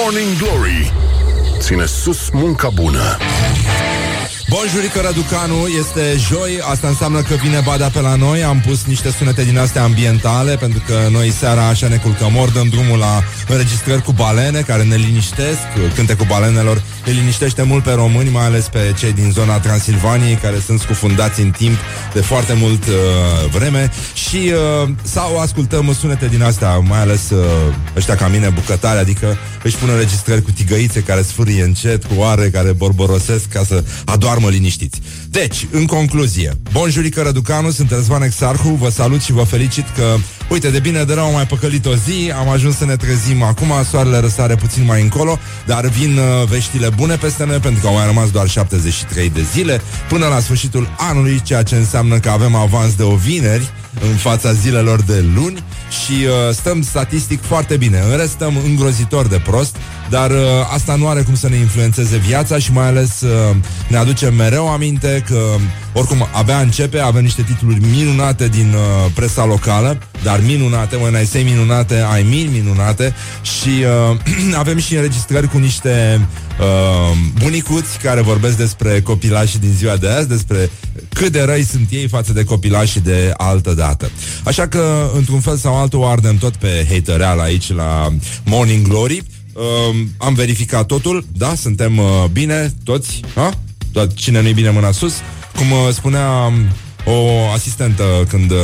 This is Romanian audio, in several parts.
Morning Glory. Ține sus munca bună Bonjurică Răducanu, este joi, asta înseamnă că vine Bada pe la noi. Am pus niște sunete din astea ambientale Pentru că noi seara așa ne culcăm Ori dăm drumul la înregistrări cu balene Care ne liniștesc, cu balenelor Îi liniștește mult pe români Mai ales pe cei din zona Transilvaniei Care sunt scufundați în timp de foarte mult uh, vreme. Și uh, sau ascultăm sunete din astea Mai ales uh, ăștia ca mine bucătare Adică își pun înregistrări cu tigăițe Care sfârie încet, cu oare care borborosesc Ca să adoarmă mă liniștiți. Deci, în concluzie, bonjurică Răducanu, sunt Răzvan Exarhu, vă salut și vă felicit că, uite, de bine de rău am mai păcălit o zi, am ajuns să ne trezim acum, soarele răsare puțin mai încolo, dar vin uh, veștile bune peste noi, pentru că au mai rămas doar 73 de zile până la sfârșitul anului, ceea ce înseamnă că avem avans de o vineri, în fața zilelor de luni și uh, stăm statistic foarte bine. În rest stăm îngrozitor de prost, dar uh, asta nu are cum să ne influențeze viața și mai ales uh, ne aducem mereu aminte că oricum abia începe, avem niște titluri minunate din uh, presa locală, dar minunate, mă, n-ai sei minunate, ai mii minunate și uh, avem și înregistrări cu niște uh, bunicuți care vorbesc despre copilașii din ziua de azi, despre cât de răi sunt ei față de copilașii de altă dată. Așa că, într-un fel sau altul, o ardem tot pe hatereal aici la Morning Glory. Uh, am verificat totul, da, suntem uh, bine, toți, ha? Doar cine nu-i bine mâna sus. Cum uh, spunea um, o asistentă când uh,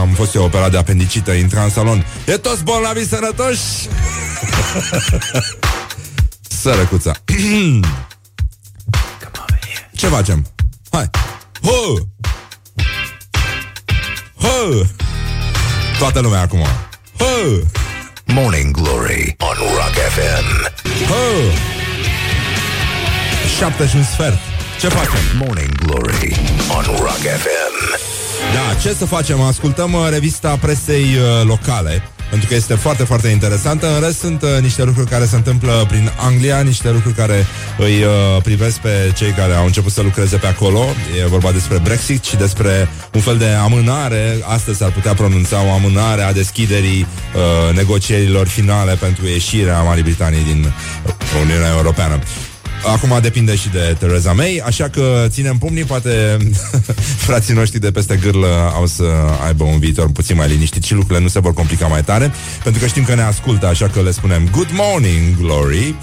am fost eu operat de apendicită, intra în salon. E toți bolnavi sănătoși? Sărăcuța. Ce facem? Hai! Ho! Ho! Toată lumea acum. Ho! Morning Glory on Rock FM Ho! Șapte și un sfert. Ce facem? Morning Glory on Rock FM Da, ce să facem? Ascultăm uh, revista presei uh, locale pentru că este foarte, foarte interesantă. În rest sunt uh, niște lucruri care se întâmplă prin Anglia, niște lucruri care îi uh, privesc pe cei care au început să lucreze pe acolo. E vorba despre Brexit și despre un fel de amânare. Astăzi ar putea pronunța o amânare a deschiderii uh, negocierilor finale pentru ieșirea Marii Britanii din Uniunea Europeană. Acum depinde și de Theresa May, așa că ținem pumnii, poate frații noștri de peste gârlă au să aibă un viitor puțin mai liniștit și lucrurile nu se vor complica mai tare, pentru că știm că ne ascultă, așa că le spunem Good morning, Glory,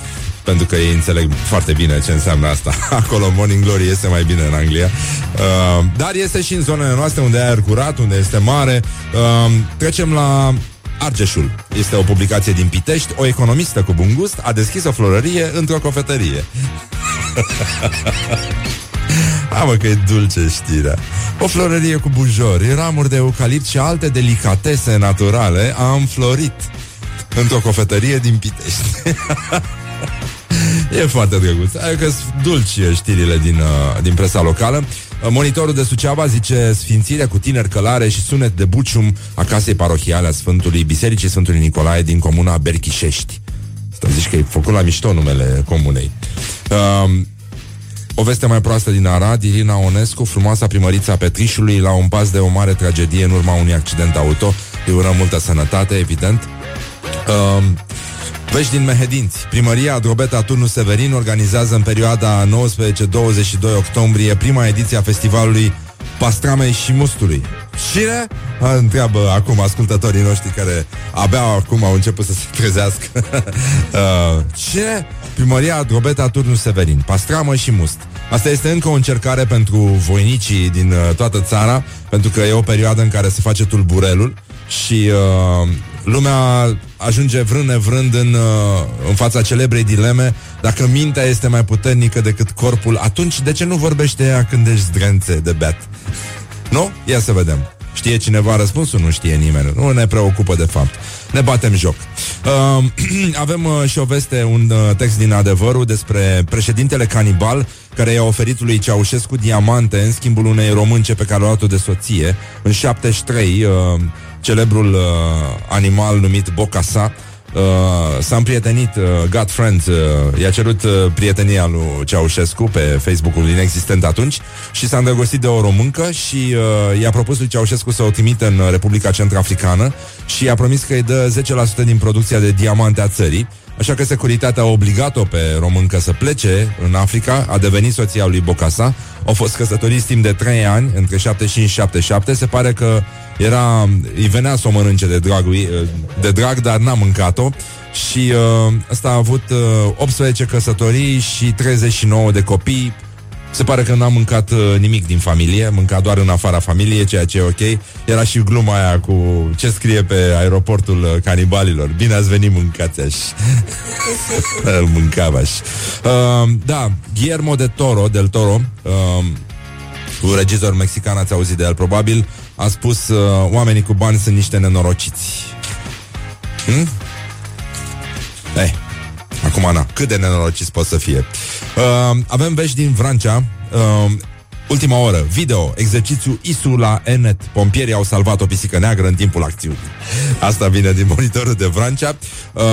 pentru că ei înțeleg foarte bine ce înseamnă asta. Acolo Morning Glory este mai bine în Anglia. Uh, dar este și în zonele noastre unde e aer curat, unde este mare. Uh, trecem la Argeșul. Este o publicație din Pitești. O economistă cu bun gust a deschis o florărie într-o cofetărie. Amă că e dulce știrea. O florărie cu bujori, ramuri de eucalipt și alte delicatese naturale a înflorit într-o cofetărie din Pitești. e foarte drăguț. Adică sunt dulci știrile din, uh, din presa locală. Monitorul de Suceava zice sfințire cu tineri călare și sunet de bucium a casei parohiale a Sfântului Bisericii Sfântului Nicolae din comuna Berchișești. Asta zici că e făcut la mișto numele comunei. Um, o veste mai proastă din Arad, Irina Onescu, frumoasa primărița Petrișului, la un pas de o mare tragedie în urma unui accident auto. Îi urăm multă sănătate, evident. Um, Vești din Mehedinți. Primăria Drobeta Turnu Severin organizează în perioada 19-22 octombrie prima ediție a festivalului Pastramei și Mustului. Cine? A, întreabă acum ascultătorii noștri care abia acum au început să se trezească. uh, cine? Primăria Drobeta Turnu Severin. Pastramă și must. Asta este încă o încercare pentru voinicii din uh, toată țara, pentru că e o perioadă în care se face tulburelul și uh, lumea ajunge vrând nevrând în, uh, în fața celebrei dileme dacă mintea este mai puternică decât corpul, atunci de ce nu vorbește ea când ești zdrențe de beat? Nu? Ia să vedem. Știe cineva răspunsul? Nu știe nimeni. Nu ne preocupă de fapt. Ne batem joc. Uh, avem uh, și o veste, un uh, text din adevărul despre președintele canibal care i-a oferit lui Ceaușescu diamante în schimbul unei românce pe care l-a luat-o de soție. În 73, uh, celebrul uh, animal numit Bocasa, uh, s-a împrietenit, uh, got friends, uh, i-a cerut uh, prietenia lui Ceaușescu pe Facebook-ul inexistent atunci și s-a îndrăgostit de o româncă și uh, i-a propus lui Ceaușescu să o trimită în Republica Centrafricană și i-a promis că îi dă 10% din producția de diamante a țării Așa că securitatea a obligat-o pe româncă să plece în Africa, a devenit soția lui Bocasa, au fost căsătoriți timp de 3 ani, între 75 și 77, se pare că era, îi venea să o mănânce de drag, de drag dar n-a mâncat-o. Și uh, ăsta a avut uh, 18 căsătorii și 39 de copii, se pare că n-a mâncat uh, nimic din familie, mânca doar în afara familiei, ceea ce e ok. Era și gluma aia cu ce scrie pe aeroportul uh, canibalilor. Bine ați venit, mâncați aș. Îl mâncam aș. Uh, da, Guillermo de Toro, del Toro, uh, un regizor mexican, ați auzit de el probabil, a spus uh, oamenii cu bani sunt niște nenorociți. Hmm? Eh, acum na, cât de nenorociți pot să fie. Uh, avem vești din Vrancea. Uh, Ultima oră, video, exercițiu ISU la Enet. Pompierii au salvat o pisică neagră în timpul acțiunii. Asta vine din monitorul de Vrancea. Uh,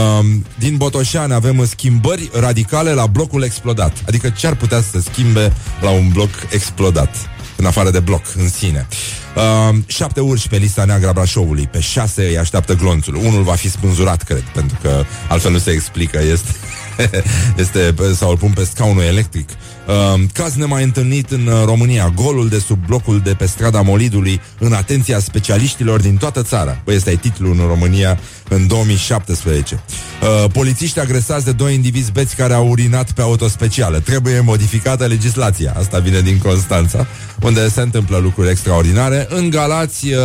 din Botoșani avem schimbări radicale la blocul explodat. Adică ce ar putea să se schimbe la un bloc explodat? În afară de bloc, în sine. Uh, șapte urși pe lista neagră a Brașovului. Pe șase îi așteaptă glonțul. Unul va fi spânzurat, cred, pentru că altfel nu se explică. Este este, sau îl pun pe scaunul electric. Uh, caz nemai întâlnit în uh, România, golul de sub blocul de pe strada Molidului în atenția specialiștilor din toată țara. Băi, ăsta e titlul în România în 2017. Uh, polițiști agresați de doi indivizi beți care au urinat pe autospecială. Trebuie modificată legislația. Asta vine din Constanța, unde se întâmplă lucruri extraordinare. În Galați, uh,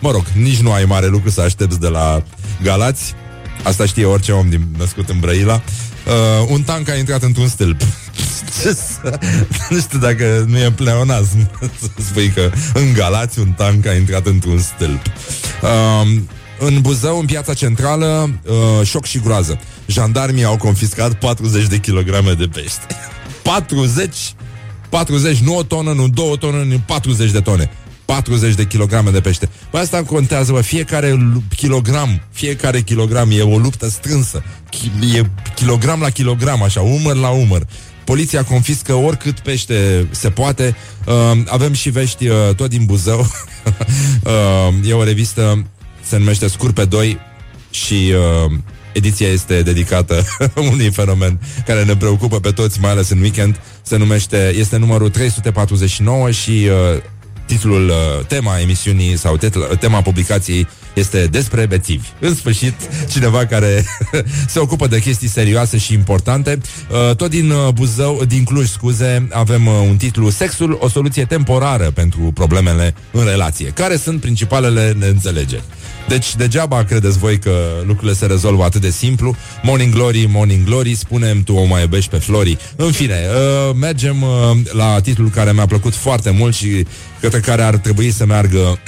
mă rog, nici nu ai mare lucru să aștepți de la Galați. Asta știe orice om din, născut în Brăila. Uh, un tank a intrat într-un stâlp. nu știu dacă nu e pleonasm să spui că în Galați un tank a intrat într-un stâlp. Uh, în Buzău, în piața centrală, uh, șoc și groază. Jandarmii au confiscat 40 de kilograme de pește. 40? 40, nu o tonă, nu două tone, nu 40 de tone. 40 de kilograme de pește. Păi asta contează, bă, fiecare kilogram, fiecare kilogram e o luptă strânsă. E kilogram la kilogram, așa, umăr la umăr. Poliția confiscă oricât pește se poate. Uh, avem și vești uh, tot din Buzău. uh, e o revistă, se numește Scurpe 2 și uh, ediția este dedicată unui fenomen care ne preocupă pe toți, mai ales în weekend. Se numește, este numărul 349 și uh, titlul, uh, tema emisiunii sau tema publicației este despre bețivi. În sfârșit, cineva care se ocupă de chestii serioase și importante. Uh, tot din uh, Buzău, din Cluj, scuze, avem un titlu Sexul, o soluție temporară pentru problemele în relație. Care sunt principalele neînțelegeri? Deci degeaba credeți voi că lucrurile se rezolvă atât de simplu. Morning Glory, Morning Glory, spunem tu o mai iubești pe Flori. În fine, uh, mergem uh, la titlul care mi-a plăcut foarte mult și către care ar trebui să meargă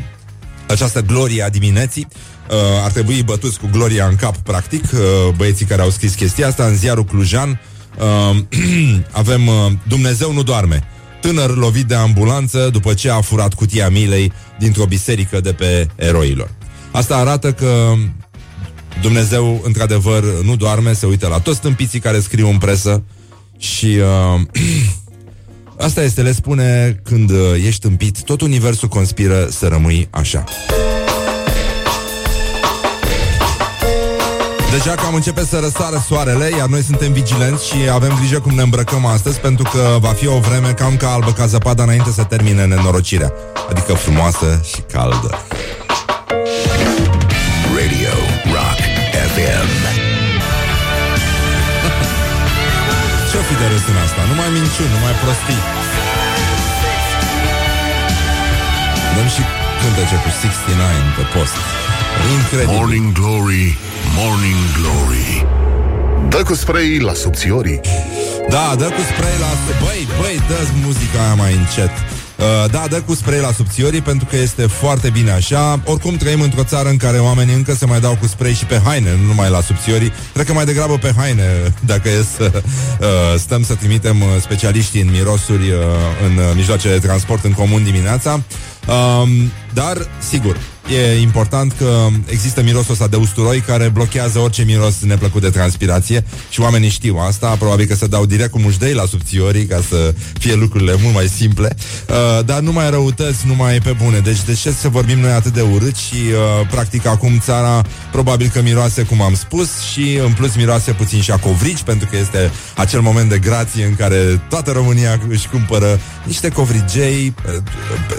această gloria dimineții. Uh, ar trebui bătuți cu gloria în cap, practic, uh, băieții care au scris chestia asta în ziarul Clujan. Uh, avem uh, Dumnezeu nu doarme. Tânăr lovit de ambulanță după ce a furat cutia milei dintr-o biserică de pe eroilor. Asta arată că Dumnezeu, într-adevăr, nu doarme, se uită la toți stâmpiții care scriu în presă și uh, asta este, le spune, când uh, ești împit, tot universul conspiră să rămâi așa. Deja cam începe să răsară soarele, iar noi suntem vigilenți și avem grijă cum ne îmbrăcăm astăzi, pentru că va fi o vreme cam ca albă ca zăpada înainte să termine nenorocirea. Adică frumoasă și caldă. FM Ce-o fi de râs în asta? Nu mai minciuni, nu mai prostii. Dăm și cântece cu 69 pe post. Incredibil. Morning Glory, Morning Glory. Dă cu spray la subțiorii. Da, dă cu spray la... Băi, băi, dă muzica aia mai încet Uh, da, dă cu spray la subțiorii pentru că este foarte bine așa. Oricum trăim într-o țară în care oamenii încă se mai dau cu spray și pe haine, nu numai la subțiorii. Cred că mai degrabă pe haine, dacă e să uh, stăm să trimitem uh, specialiștii în mirosuri uh, în uh, mijloacele de transport în comun dimineața. Uh, dar, sigur, E important că există mirosul ăsta de usturoi care blochează orice miros neplăcut de transpirație și oamenii știu asta, probabil că se dau direct cu mușdei la subțiorii ca să fie lucrurile mult mai simple, uh, dar nu mai răutăți, nu mai pe bune. Deci de ce să vorbim noi atât de urât? Și uh, practic acum țara probabil că miroase cum am spus și în plus miroase puțin și a covrici pentru că este acel moment de grație în care toată România își cumpără niște covrigei, uh,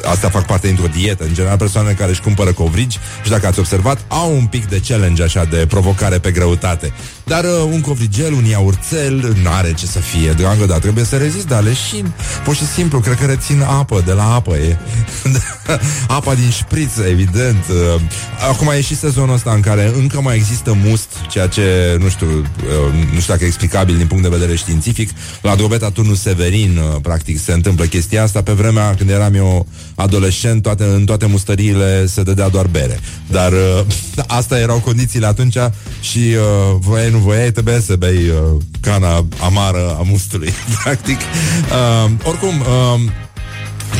asta fac parte dintr-o dietă, în general persoanele care își cumpără covrigi și dacă ați observat, au un pic de challenge așa de provocare pe greutate. Dar uh, un covrigel, un iaurțel, n-are ce să fie, dragă, dar trebuie să rezist, dar leșin. Pur și simplu, cred că rețin apă de la apă. E. Apa din șpriță, evident. Uh, acum e și sezonul ăsta în care încă mai există must, ceea ce, nu știu, uh, nu știu dacă e explicabil din punct de vedere științific. La Drobeta Turnul Severin, uh, practic, se întâmplă chestia asta. Pe vremea când eram eu adolescent, toate, în toate mustăriile se dădea doar bere. Dar uh, asta erau condițiile atunci și uh, voiai, nu voiai, trebuie să bei uh, cana amară a mustului, practic. Uh, oricum, uh,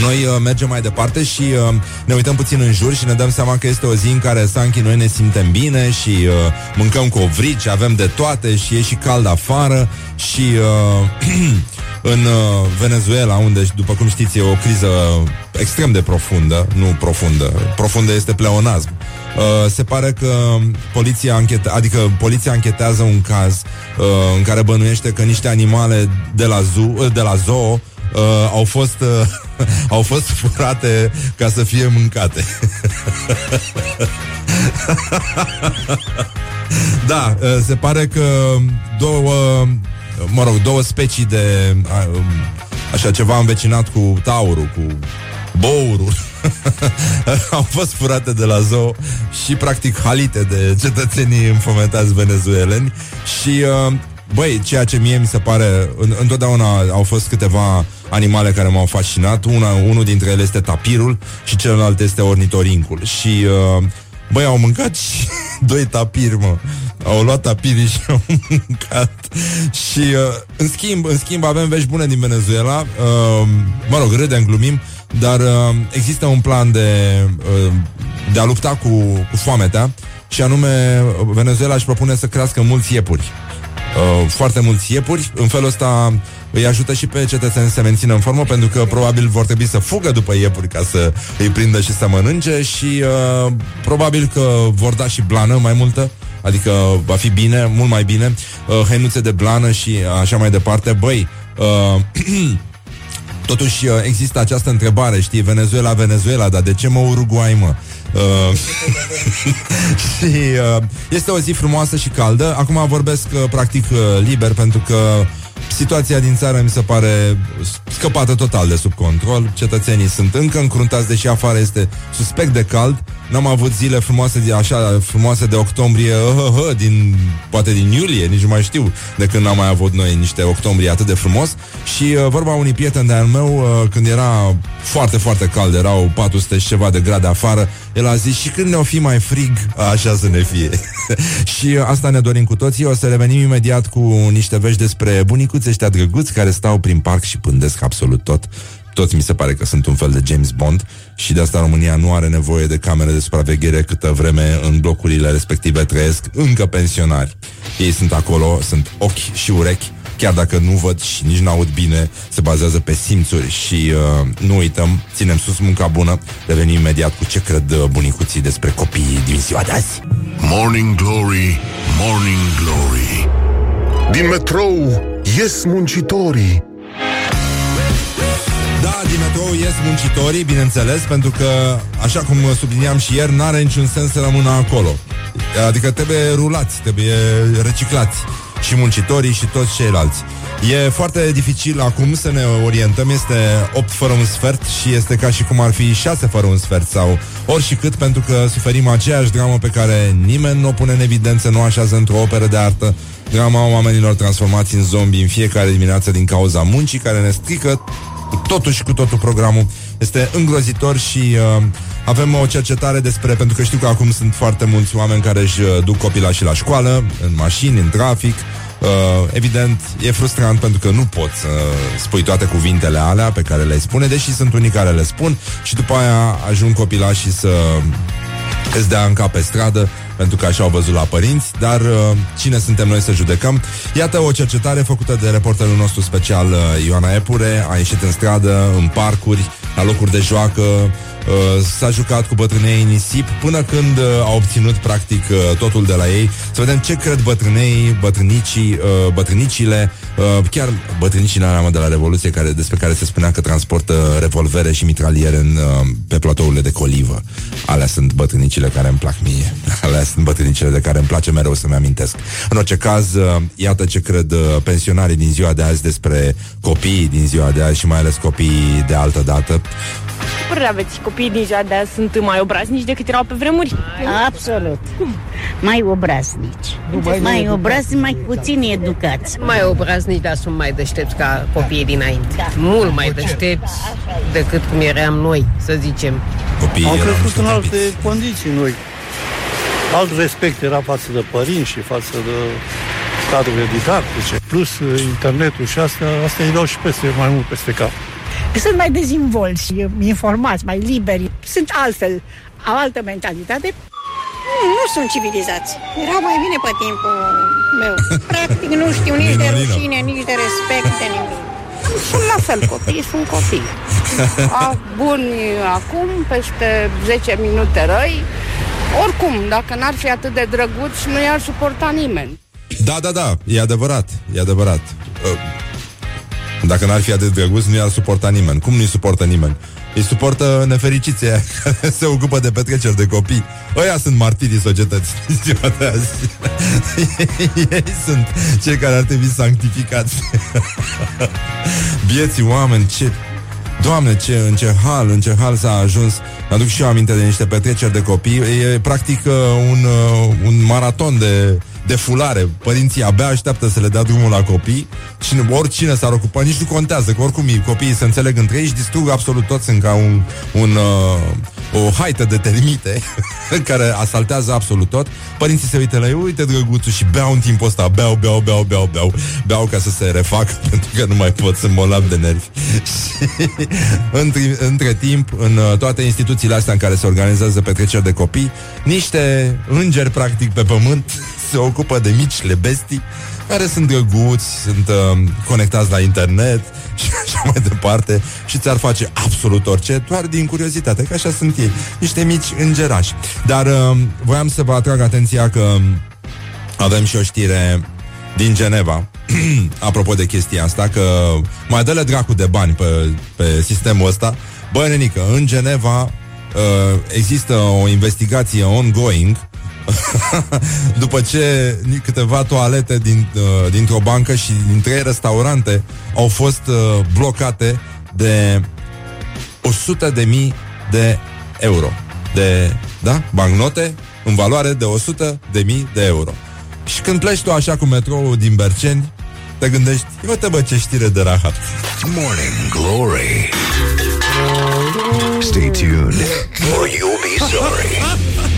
noi uh, mergem mai departe și uh, ne uităm puțin în jur și ne dăm seama că este o zi în care Sanchi noi ne simtem bine și uh, mâncăm covrici, avem de toate și e și cald afară și uh, în uh, Venezuela, unde, după cum știți, e o criză extrem de profundă, nu profundă, profundă este pleonazm. Uh, se pare că poliția anchete, adică poliția anchetează un caz uh, în care bănuiește că niște animale de la, zoo, de la zoo uh, au fost uh, au fost furate ca să fie mâncate. da, uh, se pare că două mă rog, două specii de a, așa ceva învecinat cu taurul, cu bourul au fost furate de la zoo și practic halite de cetățenii înfometați venezueleni și uh, Băi, ceea ce mie mi se pare în, Întotdeauna au fost câteva animale care m-au fascinat Una, Unul dintre ele este tapirul Și celălalt este ornitorincul Și uh, Băi, au mâncat și doi tapiri, mă. Au luat tapirii și au mâncat. Și, uh, în schimb, în schimb, avem vești bune din Venezuela. Uh, mă rog, râdem, glumim, dar uh, există un plan de, uh, de a lupta cu, cu foametea și anume Venezuela își propune să crească mulți iepuri. Uh, foarte mulți iepuri. În felul ăsta îi ajută și pe cetățeni să se mențină în formă pentru că probabil vor trebui să fugă după iepuri ca să îi prindă și să mănânce și uh, probabil că vor da și blană mai multă Adică va fi bine, mult mai bine uh, Hăinuțe de blană și așa mai departe Băi, uh, Totuși uh, există această întrebare, știi, Venezuela, Venezuela, dar de ce mă Uruguay, mă? Uh, și uh, este o zi frumoasă și caldă. Acum vorbesc uh, practic uh, liber pentru că Situația din țară mi se pare scăpată total de sub control. Cetățenii sunt încă încruntați, deși afară este suspect de cald. N-am avut zile frumoase de așa, frumoase de octombrie, uh, uh, uh, din, poate din iulie, nici nu mai știu de când n-am mai avut noi niște octombrie atât de frumos. Și uh, vorba unui prieten de-al meu, uh, când era foarte, foarte cald, erau 400 și ceva de grade afară, el a zis și când ne-o fi mai frig, așa să ne fie. și uh, asta ne dorim cu toții. O să revenim imediat cu niște vești despre bunicuți ăștia drăguți care stau prin parc și pândesc absolut tot. Toți mi se pare că sunt un fel de James Bond și de asta România nu are nevoie de camere de supraveghere câtă vreme în blocurile respective trăiesc încă pensionari. Ei sunt acolo, sunt ochi și urechi, chiar dacă nu văd și nici n-aud bine, se bazează pe simțuri și uh, nu uităm, ținem sus munca bună, revenim imediat cu ce cred uh, bunicuții despre copiii din ziua de azi. Morning Glory, Morning Glory Din metrou ies muncitorii da, din metrou ies muncitorii, bineînțeles, pentru că, așa cum subliniam și ieri, n-are niciun sens să rămână acolo. Adică trebuie rulați, trebuie reciclați și muncitorii și toți ceilalți. E foarte dificil acum să ne orientăm, este 8 fără un sfert și este ca și cum ar fi 6 fără un sfert sau ori cât pentru că suferim aceeași dramă pe care nimeni nu o pune în evidență, nu așează într-o operă de artă, drama oamenilor transformați în zombi în fiecare dimineață din cauza muncii care ne strică totuși cu totul programul. Este îngrozitor și uh, avem o cercetare despre, pentru că știu că acum sunt foarte mulți oameni care își uh, duc copila și la școală, în mașini, în trafic. Uh, evident, e frustrant pentru că nu poți să uh, spui toate cuvintele alea pe care le spune, deși sunt unii care le spun și după aia ajung copilașii să îți dea în cap pe stradă, pentru că așa au văzut la părinți, dar uh, cine suntem noi să judecăm? Iată o cercetare făcută de reporterul nostru special uh, Ioana Epure, a ieșit în stradă, în parcuri, la locuri de joacă, Uh, s-a jucat cu bătrânei nisip până când uh, a obținut practic uh, totul de la ei. Să vedem ce cred bătrânei, bătrânicii, uh, bătrânicile, uh, chiar bătrânicile alea de la Revoluție care, despre care se spunea că transportă revolvere și mitraliere în, uh, pe platourile de colivă. Alea sunt bătrânicile care îmi plac mie. Alea sunt bătrânicile de care îmi place mereu să-mi amintesc. În orice caz, uh, iată ce cred uh, pensionarii din ziua de azi despre copiii din ziua de azi și mai ales copiii de altă dată. Ce părere aveți? Copiii din ziua de azi sunt mai obraznici decât erau pe vremuri? Absolut. Mai obraznici. Mai obraznici, mai puțin educați. Mai obraznici, dar sunt mai deștepți ca copiii dinainte. Da. Mult mai deștepți decât cum eram noi, să zicem. Copiii Am erau crescut niște în tâmpiți. alte condiții noi. Alt respect era față de părinți și față de cadrele didactice. Plus uh, internetul și astea, astea îi dau și peste, mai mult peste cap. Sunt mai dezvolți, informați, mai liberi, sunt altfel, au altă mentalitate. Nu, nu sunt civilizați. Erau mai bine pe timpul meu. Practic nu știu nici de Lino, Lino. rușine, nici de respect, de nimic. Sunt la fel copii, sunt copii. A, buni acum, peste 10 minute răi. Oricum, dacă n-ar fi atât de drăguți, nu i-ar suporta nimeni. Da, da, da, e adevărat, e adevărat. Uh, Dacă n-ar fi atât de drăguț, nu i-ar suporta nimeni. Cum nu-i suportă nimeni? Îi suportă nefericiții aia care se ocupă de petreceri de copii. Ăia sunt martirii societății din ziua de azi. Ei sunt cei care ar trebui sanctificați. Bieții oameni, ce Doamne, ce, în ce hal, în ce hal s-a ajuns Aduc și eu aminte de niște petreceri de copii E practic uh, un, uh, un maraton de, de fulare. Părinții abia așteaptă să le dea drumul la copii Și oricine s-ar ocupa, nici nu contează Că oricum ei- copiii se înțeleg între ei Și distrug absolut toți Sunt ca un, un, uh, o haită de termite Care asaltează absolut tot. Părinții se uită la ei, uite drăguțul Și beau în timpul ăsta, beau, beau, beau, beau, beau Beau ca să se refacă Pentru că nu mai pot să mă de nervi. Și între, între timp, în uh, toate instituțiile astea în care se organizează petreceri de copii, niște îngeri, practic, pe pământ se ocupă de micile bestii care sunt drăguți, sunt uh, conectați la internet și așa mai departe și ți-ar face absolut orice, doar din curiozitate, că așa sunt ei, niște mici îngerași. Dar uh, voiam să vă atrag atenția că avem și o știre din Geneva apropo de chestia asta, că mai dă-le dracu de bani pe, pe sistemul ăsta. Bă, nenică, în Geneva uh, există o investigație ongoing după ce ni- câteva toalete din, uh, dintr-o bancă și din trei restaurante au fost uh, blocate de 100 de mii de euro. De, da? Bancnote în valoare de 100 de mii de euro. Și când pleci tu așa cu metroul din Berceni, te gândești, uite bă ce știre de rahat. Morning Glory. Stay tuned or you'll be sorry.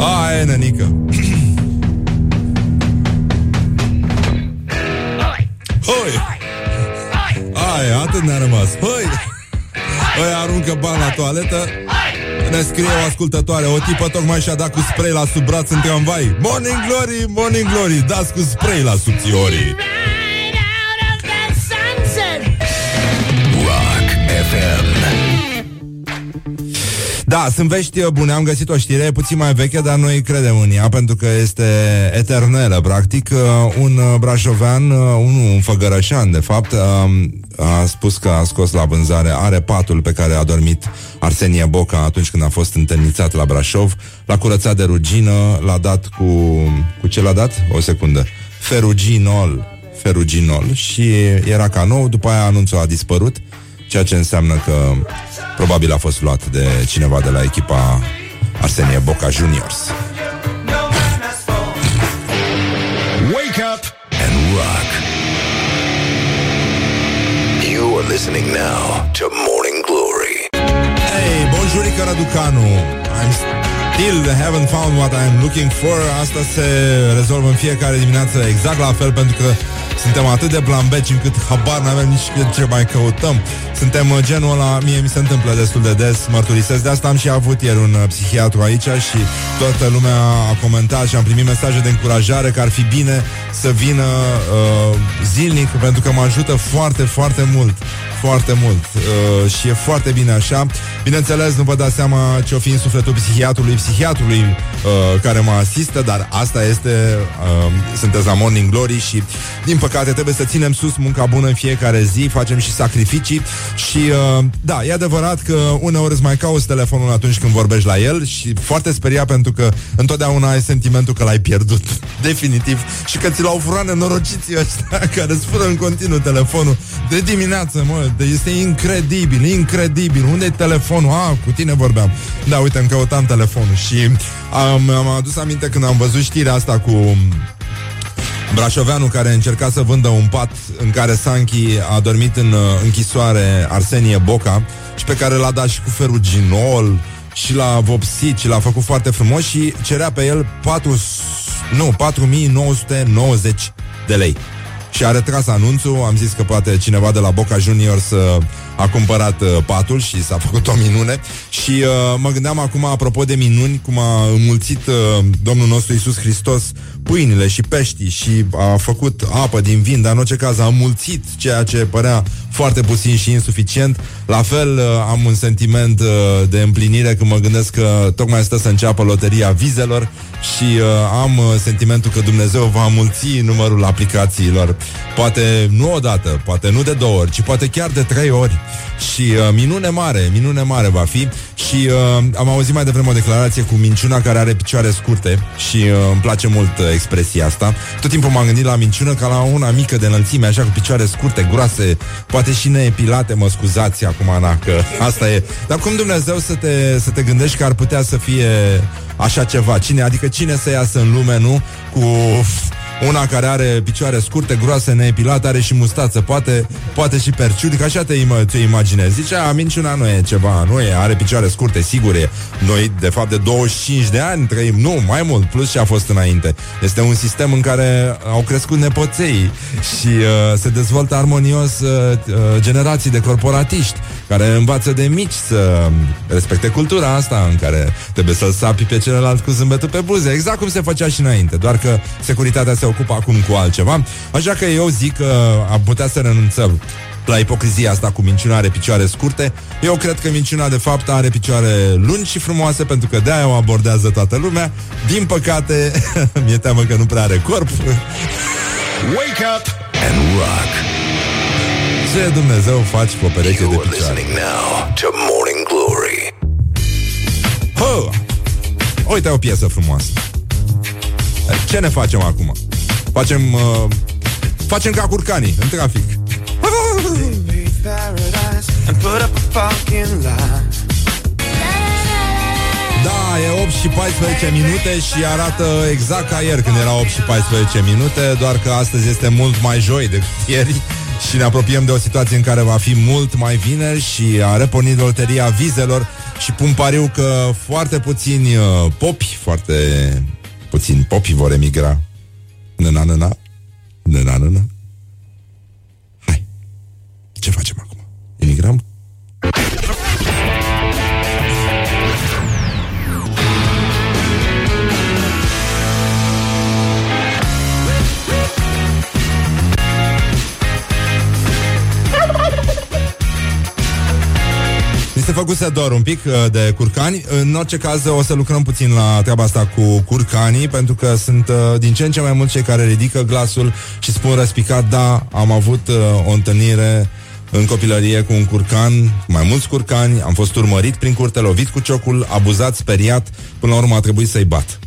Aia, nănică. Hoi! Aia, atât ne-a rămas. Hoi! Ăia aruncă bani la toaletă Ne scrie o ascultătoare O tipă tocmai și-a dat cu spray la sub braț în tramvai Morning Glory, Morning Glory Dați cu spray la subțiorii Rock FM. Da, sunt vești bune, am găsit o știre e puțin mai veche, dar noi credem în ea pentru că este eternelă, practic. Uh, Un uh, brașovean, uh, un, un făgărășan, de fapt, um, a spus că a scos la vânzare, are patul pe care a dormit Arsenie Boca atunci când a fost întâlnițat la Brașov, l-a curățat de rugină, l-a dat cu... cu ce l-a dat? O secundă. Feruginol. Feruginol și era ca nou, după aia anunțul a dispărut ceea ce înseamnă că probabil a fost luat de cineva de la echipa Arsenie Boca Juniors. Wake up and rock. You are listening now to Morning Glory. Hey, bonjurică Raducanu! I'm still haven't found what I'm looking for. Asta se rezolvă în fiecare dimineață exact la fel pentru că Suntem atât de blambeci încât habar n-avem nici ce mai căutăm. Suntem uh, genul ăla, mie mi se întâmplă destul de des, mărturisesc. De asta am și avut ieri un uh, psihiatru aici și toată lumea a comentat și am primit mesaje de încurajare că ar fi bine să vină uh, zilnic pentru că mă ajută foarte, foarte mult foarte mult uh, și e foarte bine așa. Bineînțeles, nu vă dați seama ce o fi în sufletul psihiatrului, psihiatrului uh, care mă asistă, dar asta este, uh, sunteți la Morning Glory și, din păcate, trebuie să ținem sus munca bună în fiecare zi, facem și sacrificii și, uh, da, e adevărat că uneori îți mai cauți telefonul atunci când vorbești la el și foarte speriat pentru că întotdeauna ai sentimentul că l-ai pierdut, definitiv, și că ți l-au furat nenorociții ăștia care îți fură în continuu telefonul de dimineață, mă, este incredibil, incredibil. unde e telefonul? Ah, cu tine vorbeam. Da, uite, îmi căutam telefonul și am, am adus aminte când am văzut știrea asta cu Brașoveanu care încerca să vândă un pat în care Sanchi a dormit în uh, închisoare Arsenie Boca și pe care l-a dat și cu feruginol și l-a vopsit și l-a făcut foarte frumos și cerea pe el 4, nu, 4990 de lei și a retras anunțul. Am zis că poate cineva de la Boca Junior să a cumpărat uh, patul și s-a făcut o minune. Și uh, mă gândeam acum, apropo de minuni, cum a înmulțit uh, Domnul nostru Isus Hristos pâinile și peștii și a făcut apă din vin, dar în orice caz a înmulțit ceea ce părea foarte puțin și insuficient. La fel uh, am un sentiment uh, de împlinire când mă gândesc că tocmai stă să înceapă loteria vizelor și uh, am uh, sentimentul că Dumnezeu va mulți numărul aplicațiilor. Poate nu odată, poate nu de două ori, ci poate chiar de trei ori. Și uh, minune mare, minune mare va fi. Și uh, am auzit mai devreme o declarație cu minciuna care are picioare scurte și uh, îmi place mult uh, expresia asta. Tot timpul m-am gândit la minciună ca la una mică de înălțime, așa cu picioare scurte, groase, poate și neepilate, mă scuzați acum, Ana, că asta e. Dar cum Dumnezeu să te, să te gândești că ar putea să fie așa ceva? Cine, adică cine să iasă în lume, nu? Cu una care are picioare scurte, groase, neepilate, are și mustață, poate, poate și perciudic, așa te, im- te imaginezi. Zicea, minciuna nu e ceva, nu e, are picioare scurte, sigur e. Noi, de fapt, de 25 de ani trăim, nu, mai mult, plus ce a fost înainte. Este un sistem în care au crescut nepoței și uh, se dezvoltă armonios uh, uh, generații de corporatiști care învață de mici să respecte cultura asta în care trebuie să-l sapi pe celălalt cu zâmbetul pe buze, exact cum se făcea și înainte, doar că securitatea se ocupă acum cu altceva. Așa că eu zic că am putea să renunțăm la ipocrizia asta cu minciuna are picioare scurte. Eu cred că minciuna de fapt are picioare lungi și frumoase pentru că de-aia o abordează toată lumea. Din păcate, mi-e teamă că nu prea are corp. Wake up and rock. Ce Dumnezeu faci cu o pereche de You are picioare? listening now to Morning Glory. Hă! Uite o piesă frumoasă. Ce ne facem acum? Facem uh, facem ca curcanii în trafic. Da, e 8 și 14 minute și arată exact ca ieri când era 8 și 14 minute, doar că astăzi este mult mai joi decât ieri și ne apropiem de o situație în care va fi mult mai vineri și a repornit loteria vizelor și pun pariu că foarte puțini uh, popi, foarte puțini popi vor emigra. Năna, năna, năna, năna. Mi se făcuse dor un pic uh, de curcani. În orice caz, o să lucrăm puțin la treaba asta cu curcanii, pentru că sunt uh, din ce în ce mai mulți cei care ridică glasul și spun răspicat, da, am avut uh, o întâlnire în copilărie cu un curcan, mai mulți curcani, am fost urmărit prin curte, lovit cu ciocul, abuzat, speriat, până la urmă a trebuit să-i bat.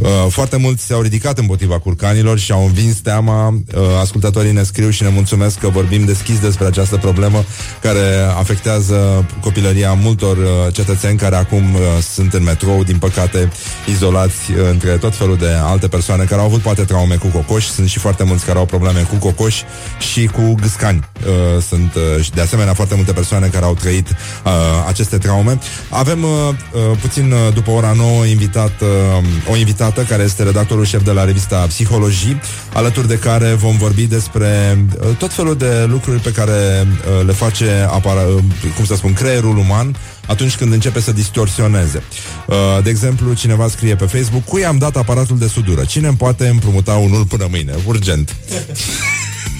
Uh, foarte mulți s-au ridicat împotriva curcanilor și au învins teama. Uh, ascultătorii ne scriu și ne mulțumesc că vorbim deschis despre această problemă care afectează copilăria multor uh, cetățeni care acum uh, sunt în metrou, din păcate, izolați uh, între tot felul de alte persoane care au avut poate traume cu cocoși. Sunt și foarte mulți care au probleme cu cocoși și cu gâscani. Uh, sunt uh, și de asemenea foarte multe persoane care au trăit uh, aceste traume. Avem uh, uh, puțin uh, după ora 9 invitat, uh, o invitată invitată, care este redactorul șef de la revista Psihologii, alături de care vom vorbi despre uh, tot felul de lucruri pe care uh, le face, apara, uh, cum să spun, creierul uman atunci când începe să distorsioneze. Uh, de exemplu, cineva scrie pe Facebook, cui am dat aparatul de sudură? Cine îmi poate împrumuta unul până mâine? Urgent.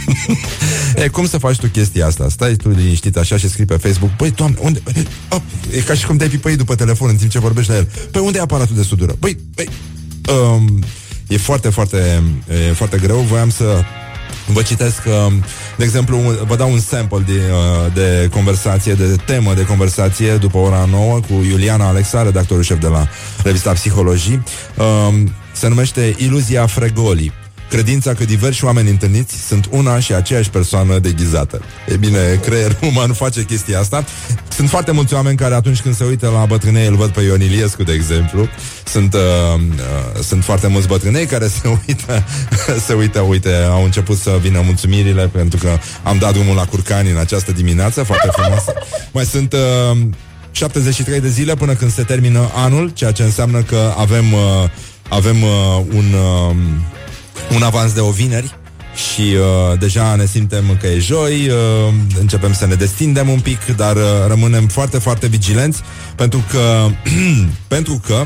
e, cum să faci tu chestia asta? Stai tu liniștit așa și scrii pe Facebook Băi, doamne, unde... Oh, e ca și cum te-ai pipăit după telefon în timp ce vorbești la el Păi, unde e aparatul de sudură? Băi, băi... Um, e foarte, foarte, e foarte greu Voiam să Vă citesc, um, de exemplu, vă dau un sample de, uh, de conversație, de temă de conversație după ora 9 cu Iuliana Alexa, redactorul șef de la revista Psihologii. Um, se numește Iluzia Fregoli. Credința că diversi oameni întâlniți sunt una și aceeași persoană deghizată. E bine, creierul uman face chestia asta. Sunt foarte mulți oameni care atunci când se uită la bătrânei îl văd pe Ion Iliescu, de exemplu. Sunt, uh, uh, sunt foarte mulți bătrânei care se uită, se uită, uite, au început să vină mulțumirile pentru că am dat drumul la curcani în această dimineață, foarte frumoasă. Mai sunt... Uh, 73 de zile până când se termină anul, ceea ce înseamnă că avem, uh, avem uh, un, uh, un avans de o vineri și uh, deja ne simtem că e joi, uh, începem să ne destindem un pic, dar uh, rămânem foarte, foarte vigilenți pentru că, pentru că,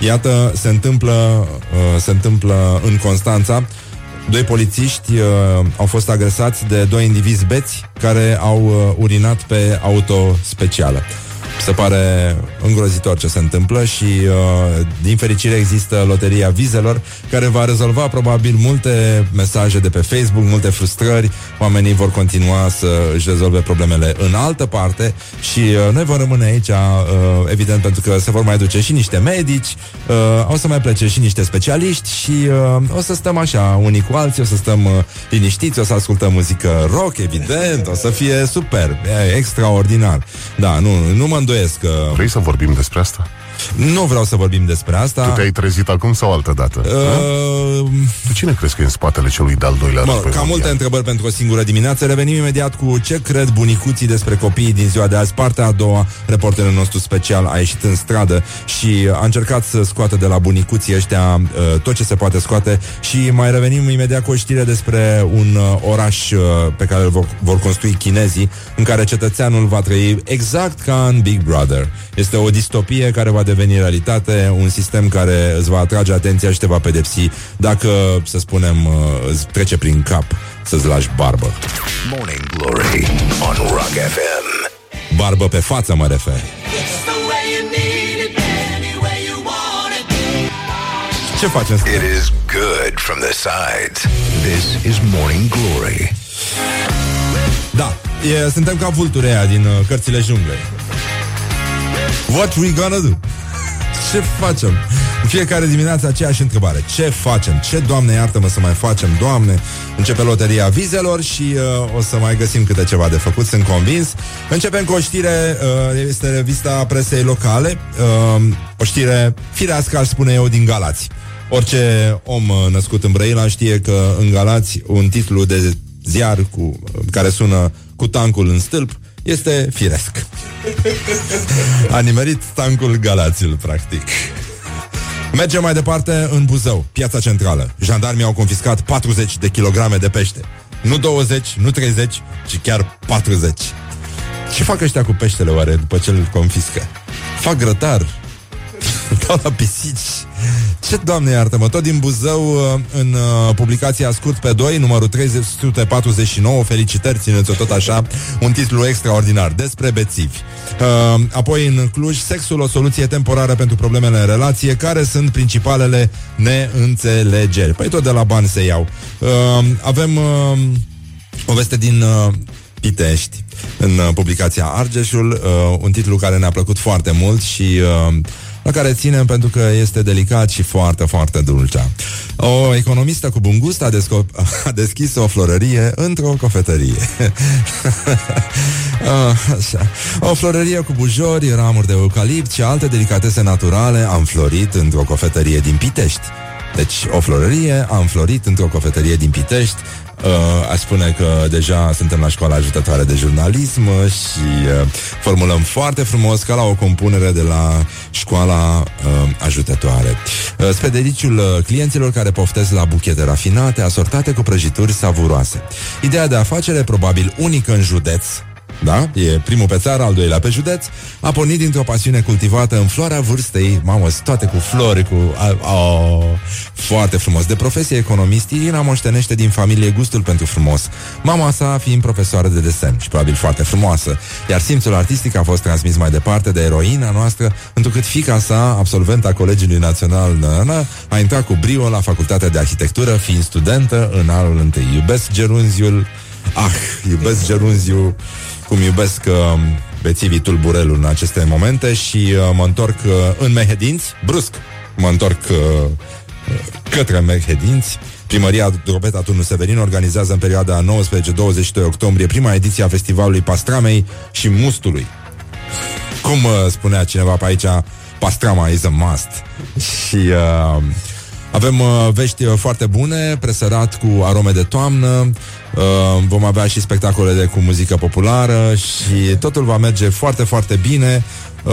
iată, se întâmplă, uh, se întâmplă în Constanța Doi polițiști uh, au fost agresați de doi indivizi beți care au uh, urinat pe auto specială. Se pare îngrozitor ce se întâmplă și uh, din fericire există loteria vizelor care va rezolva probabil multe mesaje de pe Facebook, multe frustrări, oamenii vor continua să își rezolve problemele în altă parte și uh, noi vom rămâne aici uh, evident pentru că se vor mai duce și niște medici, uh, o să mai plece și niște specialiști și uh, o să stăm așa unii cu alții, o să stăm uh, liniștiți, o să ascultăm muzică rock, evident, o să fie super, e extraordinar. Da, nu, nu mă îndoiesc că... Vrei să vorbim despre asta? Nu vreau să vorbim despre asta. Tu te-ai trezit acum sau altă dată? Uh, Tu cine crezi că e în spatele celui de-al doilea Mă, război ca multe mondial? întrebări pentru o singură dimineață Revenim imediat cu ce cred bunicuții despre copiii din ziua de azi Partea a doua, reporterul nostru special a ieșit în stradă Și a încercat să scoată de la bunicuții ăștia uh, Tot ce se poate scoate Și mai revenim imediat cu o știre despre un uh, oraș uh, Pe care îl vor, vor construi chinezii În care cetățeanul va trăi exact ca în Big Brother Este o distopie care va deveni realitate Un sistem care îți va atrage atenția și te va pedepsi Dacă, să spunem, uh, îți trece prin cap să-ți lași barbă Morning Glory on Rock FM. Barbă pe față mă refer Ce facem? It is good from the sides. This is Morning Glory. Da, e, suntem ca vulturii aia din uh, cărțile junglei What we gonna do? Ce facem? În fiecare dimineață aceeași întrebare Ce facem? Ce, Doamne, iartă-mă să mai facem? Doamne, începe loteria vizelor și uh, o să mai găsim câte ceva de făcut, sunt convins Începem cu o știre, uh, este revista presei locale uh, O știre firească, aș spune eu, din Galați Orice om uh, născut în Brăila știe că în Galați un titlu de ziar cu, care sună cu tancul în stâlp este firesc. A nimerit tancul Galațiul, practic. Mergem mai departe în Buzău, piața centrală. Jandarmii au confiscat 40 de kilograme de pește. Nu 20, nu 30, ci chiar 40. Ce fac ăștia cu peștele oare după ce îl confiscă? Fac grătar, dau la pisici. Ce, doamne iartă-mă, tot din Buzău, uh, în uh, publicația Scurt pe 2, numărul 349, felicitări, țineți-o tot așa, un titlu extraordinar, despre bețivi. Uh, apoi în Cluj, sexul o soluție temporară pentru problemele în relație, care sunt principalele neînțelegeri. Păi tot de la bani se iau. Uh, avem uh, o veste din uh, Pitești, în uh, publicația Argeșul, uh, un titlu care ne-a plăcut foarte mult și uh, la care ținem pentru că este delicat și foarte, foarte dulce. O economistă cu bun gust a, desco- a deschis o florărie într-o cofetărie. Ah, așa. O florărie cu bujori, ramuri de eucalipt și alte delicatese naturale a înflorit într-o cofetărie din Pitești. Deci, o florărie a înflorit într-o cofetărie din Pitești. Uh, aș spune că deja suntem la școala ajutătoare de jurnalism și uh, formulăm foarte frumos ca la o compunere de la școala uh, ajutătoare. Uh, spre deliciul uh, clienților care poftesc la buchete rafinate, asortate cu prăjituri savuroase. Ideea de afacere, probabil unică în județ, da? E primul pe țară, al doilea pe județ. A pornit dintr-o pasiune cultivată în floarea vârstei. Mamă, toate cu flori cu... Oh, foarte frumos. De profesie economist, Irina moștenește din familie gustul pentru frumos. Mama sa fiind profesoară de desen Și probabil foarte frumoasă. Iar simțul artistic a fost transmis mai departe de eroina noastră Întrucât fica sa, absolventa Colegiului Național Năna, A intrat cu brio la Facultatea de Arhitectură Fiind studentă în anul întâi. Iubesc gerunziul. Ah, iubesc gerunziul cum iubesc uh, bețivii tulburelul în aceste momente și uh, mă întorc uh, în Mehedinți, brusc, mă întorc uh, către Mehedinți. Primăria Drobeta Turnu Severin organizează în perioada 19-22 octombrie prima ediție a festivalului Pastramei și Mustului. Cum uh, spunea cineva pe aici, pastrama is a must. Și uh, avem uh, vești uh, foarte bune, presărat cu arome de toamnă, uh, vom avea și spectacole de, cu muzică populară și totul va merge foarte, foarte bine. Uh,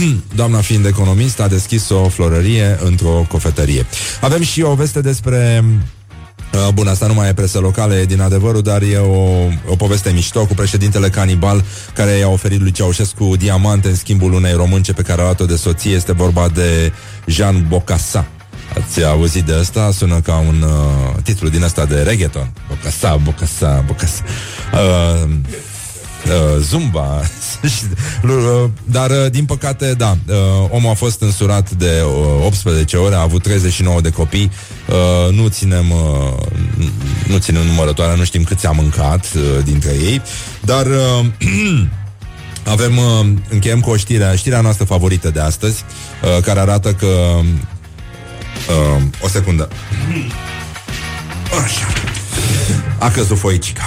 doamna fiind economist a deschis o florărie într-o cofetărie. Avem și o veste despre Uh, Bun, asta nu mai e presă locală, e din adevărul, dar e o, o poveste mișto cu președintele canibal care i-a oferit lui Ceaușescu diamante în schimbul unei românce pe care a luat-o de soție. Este vorba de Jean Bocassa. Ați auzit de asta? Sună ca un uh, titlu din asta de reggaeton. Bocasa, Bocasa, Bocasa. Uh, uh, Zumba uh, Dar uh, din păcate da uh, Omul a fost însurat de uh, 18 ore A avut 39 de copii uh, Nu ținem uh, Nu ținem numărătoarea Nu știm câți a mâncat uh, dintre ei Dar uh, Avem, uh, încheiem cu o știre Știrea noastră favorită de astăzi uh, Care arată că Uh, o secundă. Așa. A căzut foicica.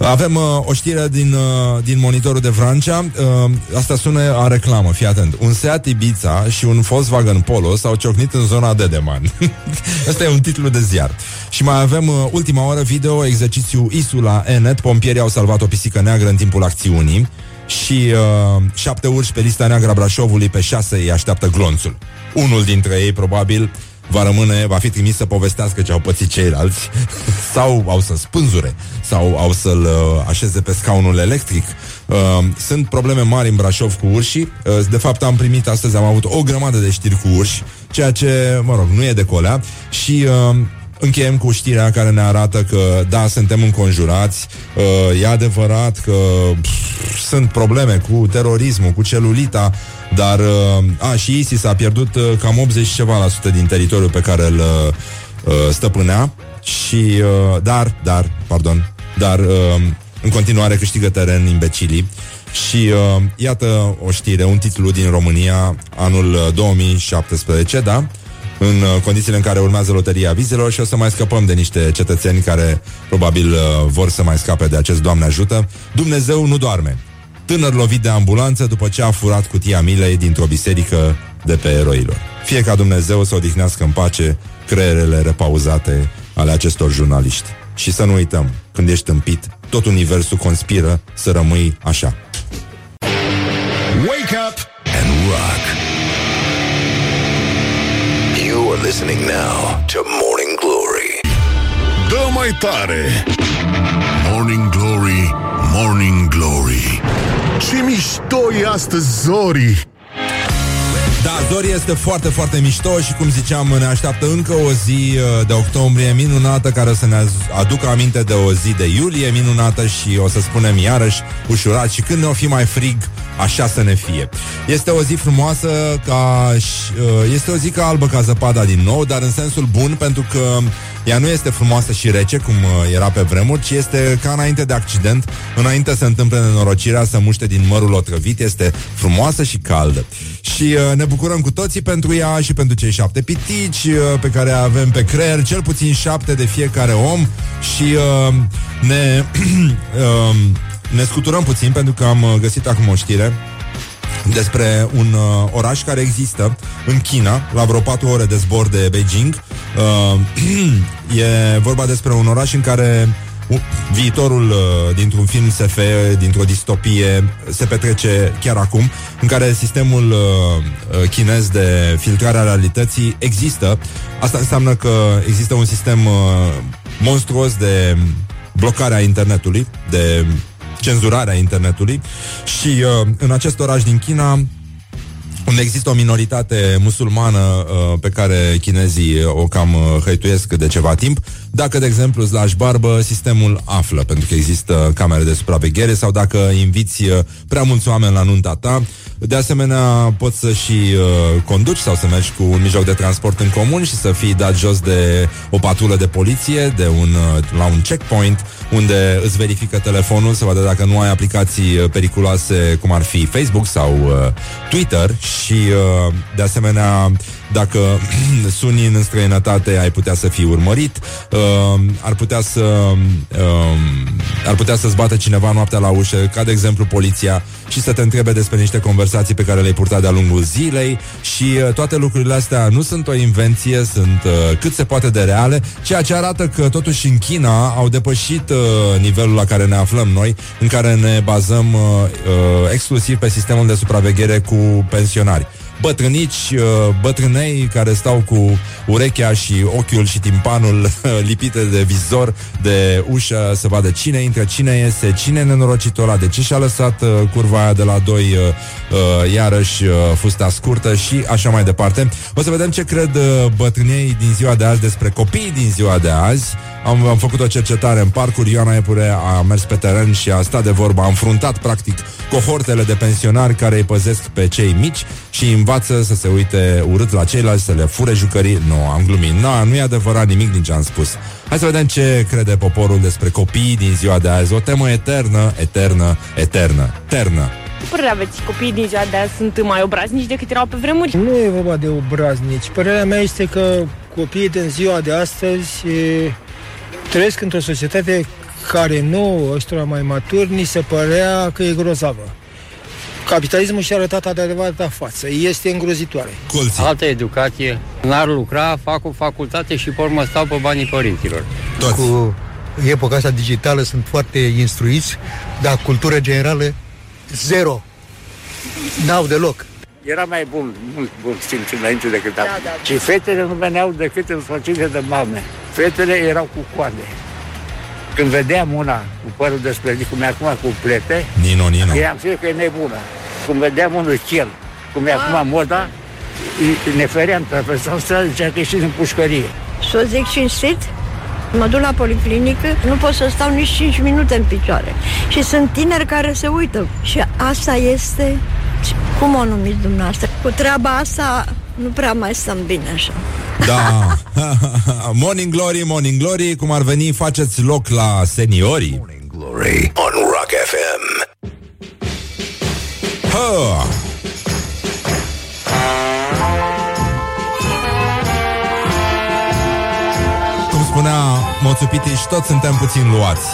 Avem uh, o știre din, uh, din monitorul de Vrancea uh, Asta sună a reclamă, fii atent Un Seat Ibiza și un Volkswagen Polo S-au ciocnit în zona Dedeman Asta e un titlu de ziar Și mai avem uh, ultima oră video Exercițiu ISU la Enet Pompierii au salvat o pisică neagră în timpul acțiunii și uh, șapte urși pe lista neagră a Brașovului, pe șase îi așteaptă glonțul. Unul dintre ei, probabil, va rămâne, va fi trimis să povestească ce au pățit ceilalți sau au să spânzure sau au să-l uh, așeze pe scaunul electric. Uh, sunt probleme mari în Brașov cu urșii. Uh, de fapt, am primit astăzi, am avut o grămadă de știri cu urși, ceea ce, mă rog, nu e de colea și uh, Încheiem cu știrea care ne arată că, da, suntem înconjurați, uh, e adevărat că pf, sunt probleme cu terorismul, cu celulita, dar, uh, a, și ISIS a pierdut uh, cam 80 ceva la sută din teritoriul pe care îl uh, uh, stăpânea și, uh, dar, dar, pardon, dar uh, în continuare câștigă teren imbecilii. Și uh, iată o știre, un titlu din România, anul uh, 2017, da? În uh, condițiile în care urmează loteria vizelor și o să mai scăpăm de niște cetățeni care probabil uh, vor să mai scape de acest Doamne ajută. Dumnezeu nu doarme. Tânăr lovit de ambulanță după ce a furat cutia milei dintr-o biserică de pe eroilor. Fie ca Dumnezeu să odihnească în pace creierele repauzate ale acestor jurnaliști. Și să nu uităm, când ești împit, tot universul conspiră să rămâi așa. Wake up and rock. You are listening now to Morning Glory. Dă mai tare! Morning Glory, Morning Glory Ce mișto e astăzi, Zori! Da, Zori este foarte, foarte mișto și, cum ziceam, ne așteaptă încă o zi uh, de octombrie minunată care o să ne aducă aminte de o zi de iulie minunată și o să spunem iarăși ușurat și când ne o fi mai frig, așa să ne fie. Este o zi frumoasă ca și- uh, este o zi ca albă ca zăpada din nou, dar în sensul bun pentru că ea nu este frumoasă și rece cum uh, era pe vremuri, ci este ca înainte de accident, înainte să întâmple nenorocirea să muște din mărul otrăvit, este frumoasă și caldă. Și uh, ne bucurăm cu toții pentru ea și pentru cei șapte pitici uh, pe care avem pe creier, cel puțin șapte de fiecare om și uh, ne, uh, ne scuturăm puțin pentru că am uh, găsit acum o știre despre un uh, oraș care există în China, la vreo 4 ore de zbor de Beijing, Uh, e vorba despre un oraș în care u- viitorul uh, dintr-un film SF, dintr-o distopie, se petrece chiar acum, în care sistemul uh, uh, chinez de filtrare a realității există. Asta înseamnă că există un sistem uh, monstruos de blocare a internetului, de cenzurarea internetului și uh, în acest oraș din China unde există o minoritate musulmană uh, pe care chinezii o cam uh, hăituiesc de ceva timp. Dacă, de exemplu, îți lași barbă, sistemul află, pentru că există camere de supraveghere sau dacă inviți uh, prea mulți oameni la nunta ta. De asemenea, poți să și uh, conduci sau să mergi cu un mijloc de transport în comun și să fii dat jos de o patrulă de poliție, de un, uh, la un checkpoint, unde îți verifică telefonul să vadă dacă nu ai aplicații uh, periculoase, cum ar fi Facebook sau uh, Twitter și, uh, de asemenea, dacă suni în străinătate, ai putea să fii urmărit, uh, ar putea să uh, ar putea să-ți bată cineva noaptea la ușă, ca de exemplu poliția, și să te întrebe despre niște conversații pe care le-ai purtat de-a lungul zilei. Și uh, toate lucrurile astea nu sunt o invenție, sunt uh, cât se poate de reale, ceea ce arată că totuși în China au depășit uh, nivelul la care ne aflăm noi, în care ne bazăm uh, uh, exclusiv pe sistemul de supraveghere cu pensionari bătrânici, uh, bătrânei care stau cu urechea și ochiul și timpanul lipite de vizor, de ușă, să vadă cine intră, cine iese, cine e nenorocitul ăla, de ce și-a lăsat uh, curva aia de la 2 uh, uh, iarăși uh, fusta scurtă și așa mai departe. O să vedem ce cred uh, bătrânei din ziua de azi despre copiii din ziua de azi. Am, am făcut o cercetare în parcuri, Ioana Epure a mers pe teren și a stat de vorbă, a înfruntat practic cohortele de pensionari care îi păzesc pe cei mici și îi învață să se uite urât la ceilalți, să le fure jucării. Nu, am glumit. Nu, nu e adevărat nimic din ce am spus. Hai să vedem ce crede poporul despre copiii din ziua de azi. O temă eternă, eternă, eternă, ternă. Ce părere aveți? Copiii din ziua de azi sunt mai obraznici decât erau pe vremuri? Nu e vorba de obraznici. Părerea mea este că copiii din ziua de astăzi e, trăiesc într-o societate care nouă, ăstora mai maturi, ni se părea că e grozavă. Capitalismul și-a arătat adevărata față. Este îngrozitoare. Colții. Altă educație. N-ar lucra, fac o facultate și pe urmă stau pe banii părinților. Toți. Cu epoca asta digitală sunt foarte instruiți, dar cultură generală zero. N-au deloc. Era mai bun, mult bun simț înainte decât acum. Da, da. Și fetele nu veneau decât însoțite de mame. Fetele erau cu coade. Când vedeam una cu părul despledit, cum e acum cu plete, Nino, Nino. eram sigur că e nebună. Când vedeam unul chel, cum e acum moda, îi- ne feream, traversam strada, zicea că ieși din pușcărie. Să o zic cinstit, mă duc la policlinică, nu pot să stau nici 5 minute în picioare. Și sunt tineri care se uită. Și asta este, cum o numiți dumneavoastră? Cu treaba asta nu prea mai stăm bine așa. Da. morning Glory, Morning Glory, cum ar veni, faceți loc la seniorii. Glory on Rock FM. Ha! Cum spunea Moțupitiș, toți suntem puțin luați.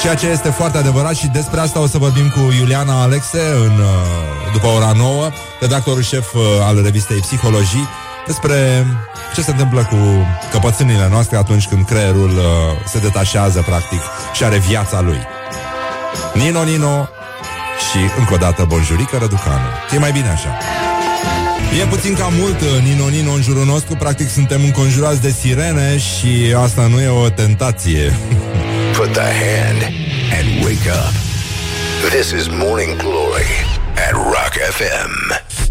Ceea ce este foarte adevărat și despre asta o să vorbim cu Iuliana Alexe în, uh, după ora 9, redactorul șef uh, al revistei Psihologii, despre ce se întâmplă cu căpățânile noastre atunci când creierul uh, se detașează, practic, și are viața lui. Nino, Nino și încă o dată Bonjurică Răducanu. E mai bine așa. E puțin cam mult uh, Nino Nino în jurul nostru Practic suntem înconjurați de sirene Și asta nu e o tentație Put the hand and wake up. This is Morning Glory at Rock FM.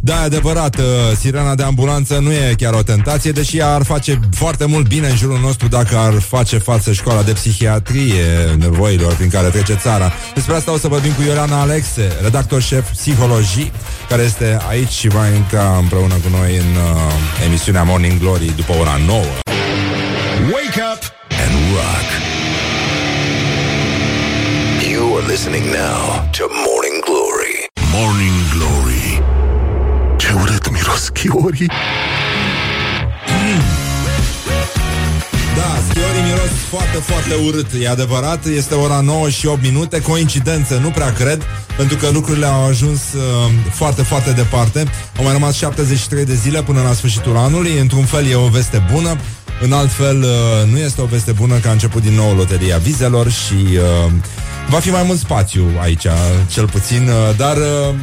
Da, e adevărat, uh, sirena de ambulanță nu e chiar o tentație Deși ea ar face foarte mult bine în jurul nostru Dacă ar face față școala de psihiatrie Nevoilor prin care trece țara Despre asta o să vorbim cu Iorana Alexe Redactor șef psihologii Care este aici și va intra împreună cu noi În uh, emisiunea Morning Glory După ora 9 Wake up and rock. You are listening now to Morning Glory. Morning Glory. Ce urât miros chiorii. Da, schiorii miros foarte, foarte urât. E adevărat, este ora 9 și 8 minute. Coincidență, nu prea cred Pentru că lucrurile au ajuns uh, foarte, foarte departe. Au mai rămas 73 de zile până la sfârșitul anului. Într-un fel e o veste bună în alt fel, uh, nu este o veste bună că a început din nou loteria vizelor și uh, va fi mai mult spațiu aici, cel puțin, uh, dar uh,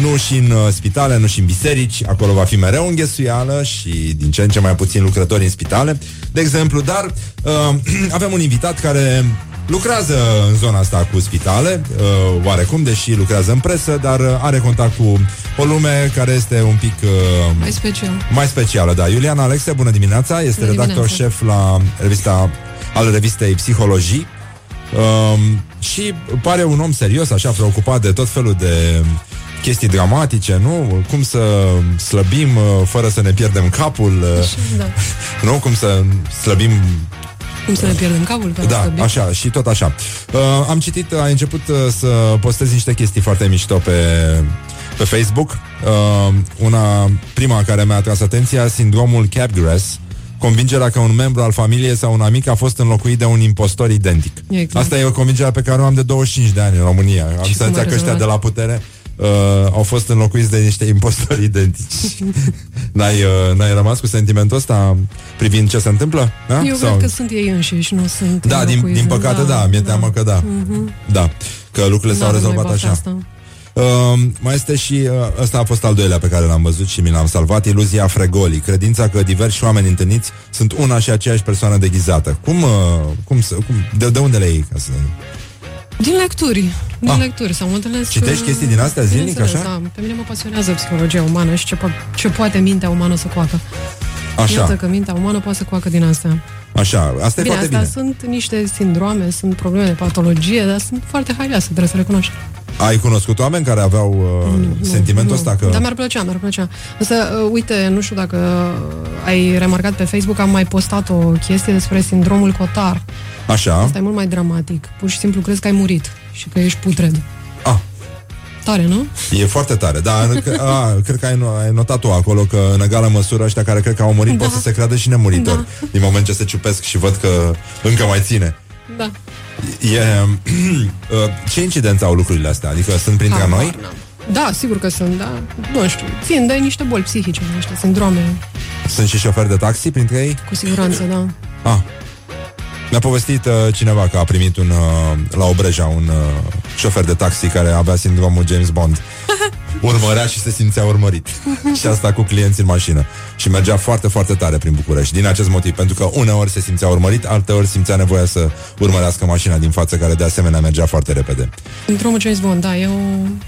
nu și în uh, spitale, nu și în biserici, acolo va fi mereu înghesuială și din ce în ce mai puțin lucrători în spitale, de exemplu, dar uh, avem un invitat care lucrează în zona asta cu spitale, uh, oarecum, deși lucrează în presă, dar uh, are contact cu o lume care este un pic... Uh, Mai special. mai specială, da. Iulian Alexe, bună dimineața, este Bună redactor dimineața. șef la revista al revistei Psihologii um, și pare un om serios, așa, preocupat de tot felul de chestii dramatice, nu? Cum să slăbim uh, fără să ne pierdem capul, uh, Da. nu? Cum să slăbim Cum să ne pierdem capul? fără să da, slăbim? așa, și tot așa. Uh, am citit, ai început uh, să postezi niște chestii foarte mișto pe, pe Facebook. Uh, una, prima care mi-a atras atenția, sindromul Capgras, convingerea că un membru al familiei sau un amic a fost înlocuit de un impostor identic. Exact. Asta e o convingere pe care o am de 25 de ani în România. Am cum senzația a că ăștia rezolvat? de la putere uh, au fost înlocuiți de niște impostori identici. n-ai, uh, n-ai rămas cu sentimentul ăsta privind ce se întâmplă? Da? Eu cred că sunt ei înșiși, nu sunt Da, din, înlocuiți. din păcate da, mi-e teamă că da. Mhm. Da, că lucrurile s-au N-avem noi rezolvat bafta așa. asta. Uh, mai este și uh, ăsta a fost al doilea pe care l-am văzut și mi l-am salvat, iluzia Fregoli, credința că diversi oameni întâlniți sunt una și aceeași persoană deghizată. Cum, uh, cum, să, cum de, de unde le iei? Ca să... Din lecturi, din Ah. lecturi, sau mă întâlnesc... Citești uh, chestii din astea zilnic, bineînțeles, așa? Da, pe mine mă pasionează psihologia umană și ce, po- ce poate mintea umană să coacă. Așa. Iată că mintea umană poate să coacă din astea. Așa, asta e bine, foarte astea bine. sunt niște sindrome, sunt probleme de patologie, dar sunt foarte haioase, trebuie să recunoști. Ai cunoscut oameni care aveau uh, sentimentul Nu, ăsta că... Dar mi-ar plăcea, mi-ar plăcea. Însă, uh, uite, nu știu dacă ai remarcat pe Facebook, am mai postat o chestie despre sindromul Cotar. Așa. Asta e mult mai dramatic. Pur și simplu crezi că ai murit și că ești putred. Ah. Tare, nu? E foarte tare, dar că, a, cred că ai, no- ai notat tu acolo că în egală măsură ăștia care cred că au murit Da. pot să se creadă și nemuritori. Da. Din moment ce se ciupesc și văd că încă mai ține. Da. E, ce incidență au lucrurile astea? Adică sunt printre Habar noi? n-am. Da, sigur că sunt, da. Nu știu, țin de niște boli psihice, niște sindrome, Sunt și șoferi de taxi printre ei? cu siguranță, da. Ah. Mi-a povestit uh, cineva că a primit un, uh, la Obreja un uh, șofer de taxi care avea sindromul James Bond. Urmărea și se simțea urmărit. și asta cu clienți în mașină. Și mergea foarte, foarte tare prin București. Din acest motiv, pentru că uneori se simțea urmărit, alteori simțea nevoia să urmărească mașina din față, care de asemenea mergea foarte repede. Sindromul James Bond, da, e o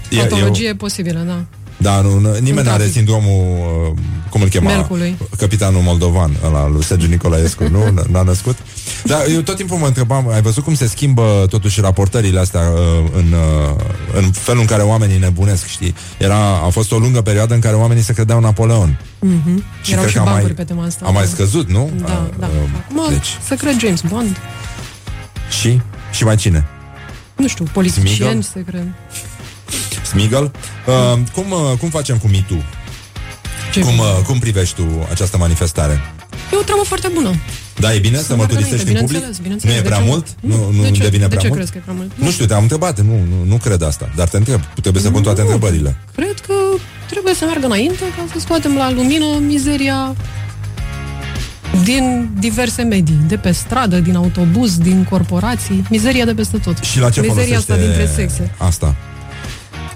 E- patologie posibilă, da. Da, nu, nu nimeni nu are trafic. sindromul, uh, cum îl chema? Melcului. Capitanul moldovan, ăla lui Sergiu Nicolaescu, nu? N- N-a născut? Dar eu tot timpul mă întrebam, ai văzut cum se schimbă totuși raportările astea uh, în, uh, în felul în care oamenii nebunesc, știi? Era, a fost o lungă perioadă în care oamenii se credeau Napoleon. Mhm. Și Erau cred și că a bancuri mai- pe tema asta. A mai da. scăzut, nu? Da, A, da. uh, Acum, Deci, să cred James Bond. și? Și mai cine? Nu știu, politicieni, Smigel? să cred. Smigel? Uh, cum, uh, cum facem cu MeToo? Ce Cum, bine. uh, cum privești tu această manifestare? E o treabă foarte bună. Da, e bine să, Să mă meargă turisești în înainte, public? bineînțeles, bineînțeles. Nu e De prea ce? mult? Nu, nu de ce? devine de prea ce mult? crezi că e prea mult? Nu știu, te-am întrebat, nu, nu, nu cred asta, dar te întreb, trebuie să pun toate întrebările. Cred că trebuie să meargă înainte ca să scoatem la lumină mizeria din diverse medii, de pe stradă, din autobuz, din corporații, mizeria de peste tot. Și la ce mizeria folosește asta dintre sexe. asta?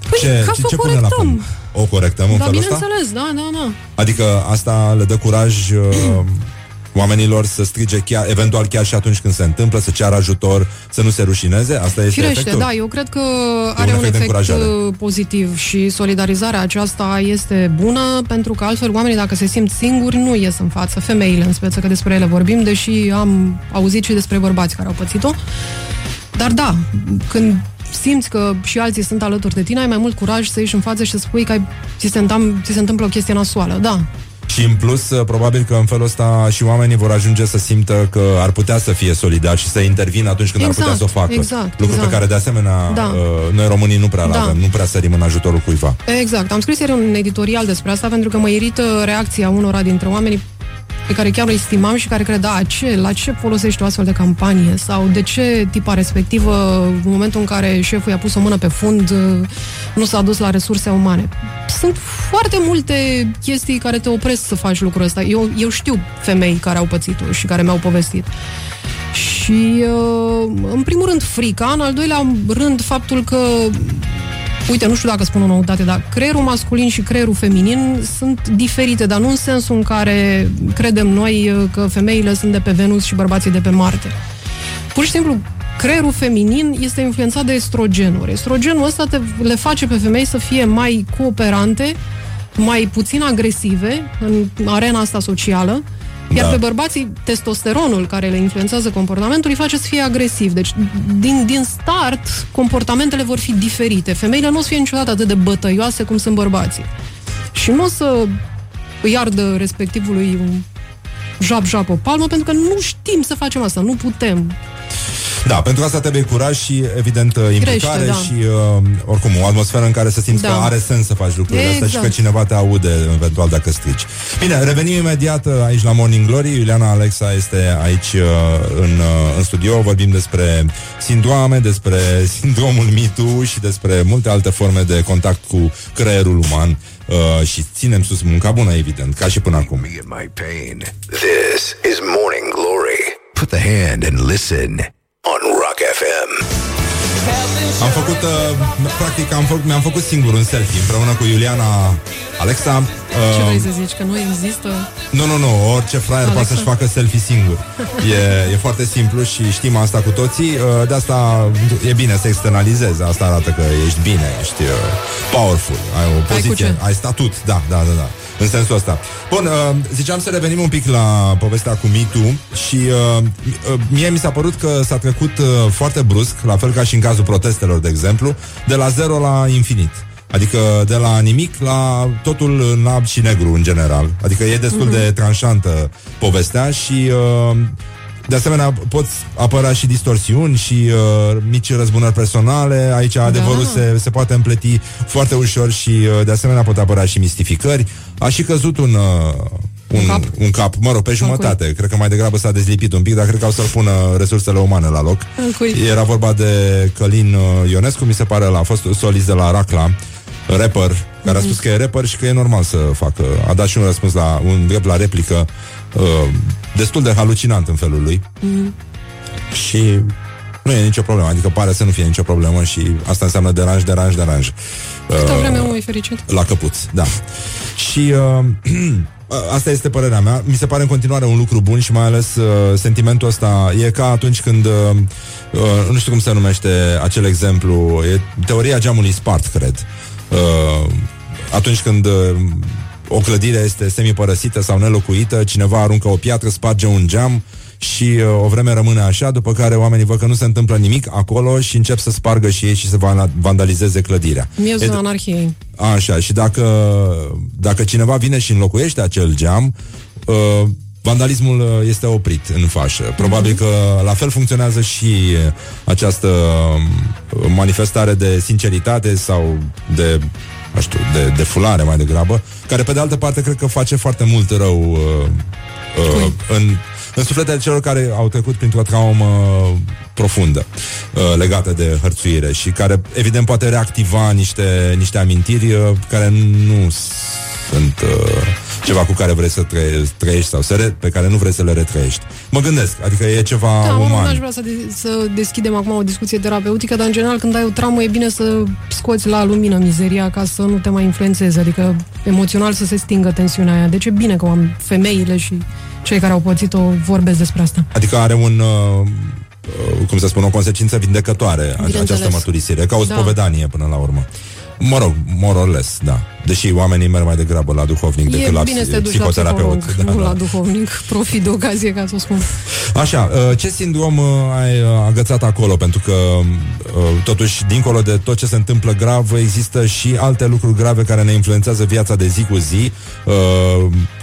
Păi, ca să o pune la corectăm. punct? O corectăm în Da, felul ăsta? bineînțeles, da, da, da. Adică asta le dă curaj uh, oamenilor să strige chiar, eventual chiar și atunci când se întâmplă, să ceară ajutor, să nu se rușineze? Asta este Firește, efectul? da, eu cred că E are un un efect de efect încurajare. uh, pozitiv și solidarizarea aceasta este bună pentru că altfel oamenii dacă se simt singuri nu ies în față, femeile în speță, că despre ele vorbim, deși am auzit și despre bărbați care au pățit-o. Dar da, când simți că și alții sunt alături de tine, ai mai mult curaj să ieși în față și să spui că ai, ți, se întâmplă, ți se întâmplă o chestie nasoală, da. Și în plus, uh, probabil că în felul ăsta și oamenii vor ajunge să simtă că ar putea să fie solidari și să intervină atunci când Exact, ar putea să o facă. exact, Lucru exact. pe care, de asemenea, Da. uh, noi românii nu prea Da. avem, nu prea sărim în ajutorul cuiva. Exact. Am scris ieri un editorial despre asta pentru că mă irită reacția unora dintre oamenii pe care chiar o estimam și care credea ce, la ce folosește o astfel de campanie sau de ce tipa respectivă, în momentul în care șeful i-a pus o mână pe fund, nu s-a dus la resurse umane. Sunt foarte multe chestii care te opresc să faci lucrul ăsta. Eu, eu știu femei care au pățit-o și care mi-au povestit. Și, uh, în primul rând, frica, în al doilea rând, faptul că uite, nu știu dacă spun o noutate, dar creierul masculin și creierul feminin sunt diferite, dar nu în sensul în care credem noi uh, că femeile sunt de pe Venus și bărbații de pe Marte. Pur și simplu, creierul feminin este influențat de estrogenuri. Estrogenul ăsta te, le face pe femei să fie mai cooperante, mai puțin agresive în arena asta socială, iar Da. pe bărbații, testosteronul care le influențează comportamentul îi face să fie agresiv. Deci, din, din start, comportamentele vor fi diferite. Femeile nu o să fie niciodată atât de bătăioase cum sunt bărbații. Și nu o să îi ardă respectivului un jap-jap o palmă, pentru că nu știm să facem asta, nu putem. Da, pentru asta trebuie curaj și, evident, implicare Crește, da. și, uh, oricum, o atmosferă în care să simți Da. că are sens să faci lucrurile astea și Exact. că cineva te aude, eventual, dacă strici. Bine, revenim imediat uh, aici la Morning Glory. Iuliana Alexa este aici uh, în, uh, în studio. Vorbim despre sindroame, despre sindromul mitu și despre multe alte forme de contact cu creierul uman. Uh, și ținem sus munca bună, evident, ca și până acum. Me and my pain. This is Morning Glory. Put the hand and listen on Rock FM. Am făcut, uh, practic, am făcut, mi-am făcut singur un selfie împreună cu Iuliana Alexa. Ce Uh, vrei să zici? Că nu există? Nu, nu, nu, orice fraier Alexa. poate să-și facă selfie singur e, e foarte simplu și știm asta cu toții Uh, De asta e bine să externalizezi Asta arată că ești bine, ești uh, powerful Ai o cu poziție, ce? ai statut Da, da, da, da, în sensul ăsta Bun, uh, ziceam să revenim un pic la povestea cu Me Too Și uh, uh, mie mi s-a părut că s-a trecut uh, foarte brusc La fel ca și în cazul protestelor, de exemplu De la zero la infinit Adică de la nimic la totul în alb și negru în general. Adică e destul Mhm. de tranșantă povestea și uh, de asemenea poți apăra și distorsiuni și uh, mici răzbunări personale. Aici adevărul se, se poate împleti foarte ușor și uh, de asemenea pot apăra și mistificări. A și căzut un... Uh, un, cap? un cap, mă rog, pe jumătate. Cred că mai degrabă s-a dezlipit un pic, dar cred că au să-l pună resursele umane la loc. Al cui? Era vorba de Călin uh, Ionescu, mi se pare, la a fost solist de la Racla, rapper, care a spus că e rapper și că e normal să facă. A dat și un răspuns la un drept la replică uh, destul de halucinant în felul lui Mhm. și nu e nicio problemă, adică pare să nu fie nicio problemă și asta înseamnă deranj, deranj, deranj. Câtă Uh, vreme omul e fericit? la căpuț, da. Și uh, asta este părerea mea. Mi se pare în continuare un lucru bun și mai ales uh, sentimentul ăsta e ca atunci când uh, uh, nu știu cum se numește acel exemplu, e teoria geamului spart, cred. Uh, atunci când uh, o clădire este semipărăsită sau nelocuită, cineva aruncă o piatră, sparge un geam și uh, o vreme rămâne așa, după care oamenii văd că nu se întâmplă nimic acolo și încep să spargă și ei și să va- vandalizeze clădirea. Miezul E- anarhiei. Așa, și dacă, dacă cineva vine și înlocuiește acel geam, uh, vandalismul uh, este oprit în fașă. Probabil că la fel funcționează și uh, această uh, manifestare de sinceritate sau de, nu știu, de, de fulare mai degrabă, care pe de altă parte cred că face foarte mult rău uh, uh, în, în sufletele celor care au trecut printr-o traumă profundă uh, legată de hărțuire și care evident poate reactiva niște, niște amintiri uh, care nu sunt uh, ceva cu care vrei să trăie, trăiești sau să re, pe care nu vrei să le retrăiești. Mă gândesc, adică e ceva Da, mă, nu uman. aș vrea să, de- să deschidem acum o discuție terapeutică, dar în general când ai o traumă e bine să scoți la lumină mizeria ca să nu te mai influențeze, adică emoțional să se stingă tensiunea aia. Deci e bine că am femeile și cei care au pățit-o vorbesc despre asta. Adică are un uh, uh, cum să spun, o consecință vindecătoare ace- Bineînțeles. această mărturisire, ca o Da. spovedanie până la urmă. Mă rog, more or less, da. Deși oamenii merg mai degrabă la duhovnic decât E la bine să te psi- duci la psihoterapeut. psiholog, Da, nu da. la duhovnic. Profit de ocazie ca să o spun. Așa, uh, ce sindrom uh, ai uh, agățat acolo? Pentru că, uh, totuși, dincolo de tot ce se întâmplă grav, există și alte lucruri grave care ne influențează viața de zi cu zi. Uh,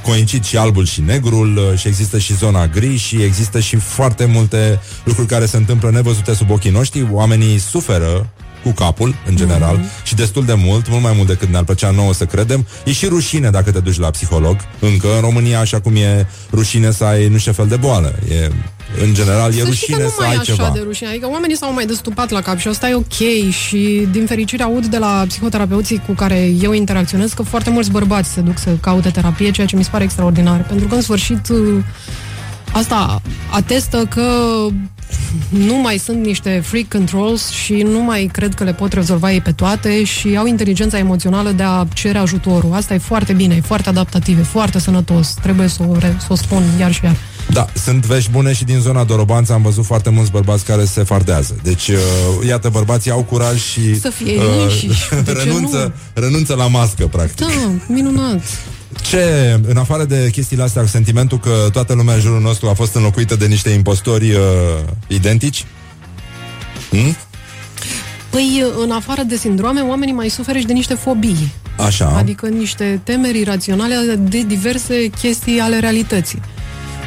Coincid și albul și negrul uh, și există și zona gri și există și foarte multe lucruri care se întâmplă nevăzute sub ochii noștri. Oamenii suferă cu capul, în general, mm-hmm. și destul de mult, mult mai mult decât ne-ar plăcea nouă să credem. E și rușine dacă te duci la psiholog, încă în România, așa cum e rușine să ai nu știu ce fel de boală. E, în general, e Să știi rușine că nu să mai ai e așa ceva. de rușine. Adică oamenii s-au mai destupat la cap și asta e ok și din fericire aud de la psihoterapeuții cu care eu interacționez că foarte mulți bărbați se duc să caute terapie, ceea ce mi se pare extraordinar. Pentru că în sfârșit asta atestă că nu mai sunt niște freak controls și nu mai cred că le pot rezolva ei pe toate și au inteligența emoțională de a cere ajutorul. Asta e foarte bine, e foarte adaptativ, e foarte sănătos. Trebuie să o, re- să o spun iar și iar. Da, sunt vești bune și din zona Dorobanța am văzut foarte mulți bărbați care se fardează. Deci, uh, iată, bărbații au curaj și Să fie ei înșiși. De ce renunță, renunță la mască, practic. Da, minunat. Ce, în afară de chestiile astea, sentimentul că toată lumea în jurul nostru a fost înlocuită de niște impostori uh, identici? Hmm? Păi, în afară de sindrome, oamenii mai suferă și de niște fobii. Așa. Adică niște temeri iraționale de diverse chestii ale realității.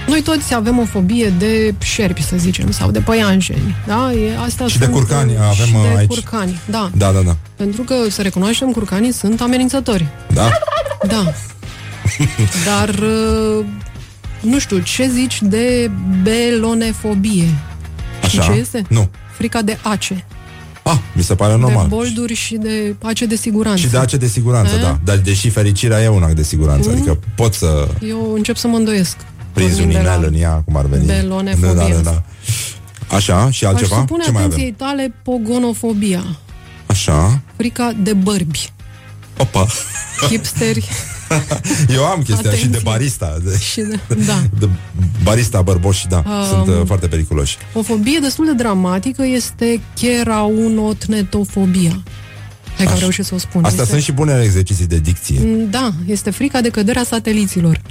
Noi toți avem o fobie de șerpi, să zicem, sau de păianjeni. Da? E, asta Și de sunt, curcani uh, avem, și uh, de aici. curcani, da. Da, da, da. Pentru că, să recunoaștem, curcanii sunt amenințători. Da? Da. Dar, uh, nu știu, ce zici de belonefobie? Știi Așa? ce este? Nu. Frica de ace. Ah, mi se pare normal. De bolduri și de ace de siguranță. Și de ace de siguranță, Eh? da. Dar deși fericirea e un act de siguranță. Mm. Adică pot să Eu încep să mă îndoiesc. prinzi un Pornind de la- inel în ea, cum ar veni. belonefobie. Da, da, da. Așa, și Aș altceva? supune Ce mai avem? atenției tale pogonofobia. Așa. Frica de bărbi. Opa. Hipsteri Eu am chestia și de Atenție. barista. De, și de... Da. de barista bărboși, da. Um, Sunt uh, foarte periculoși. O fobie destul de dramatică este cheraunotnetofobia. Hai că am reușit să o spun. Astea este... sunt și bune exerciții de dicție. Mm, Da, este frica de căderea sateliților.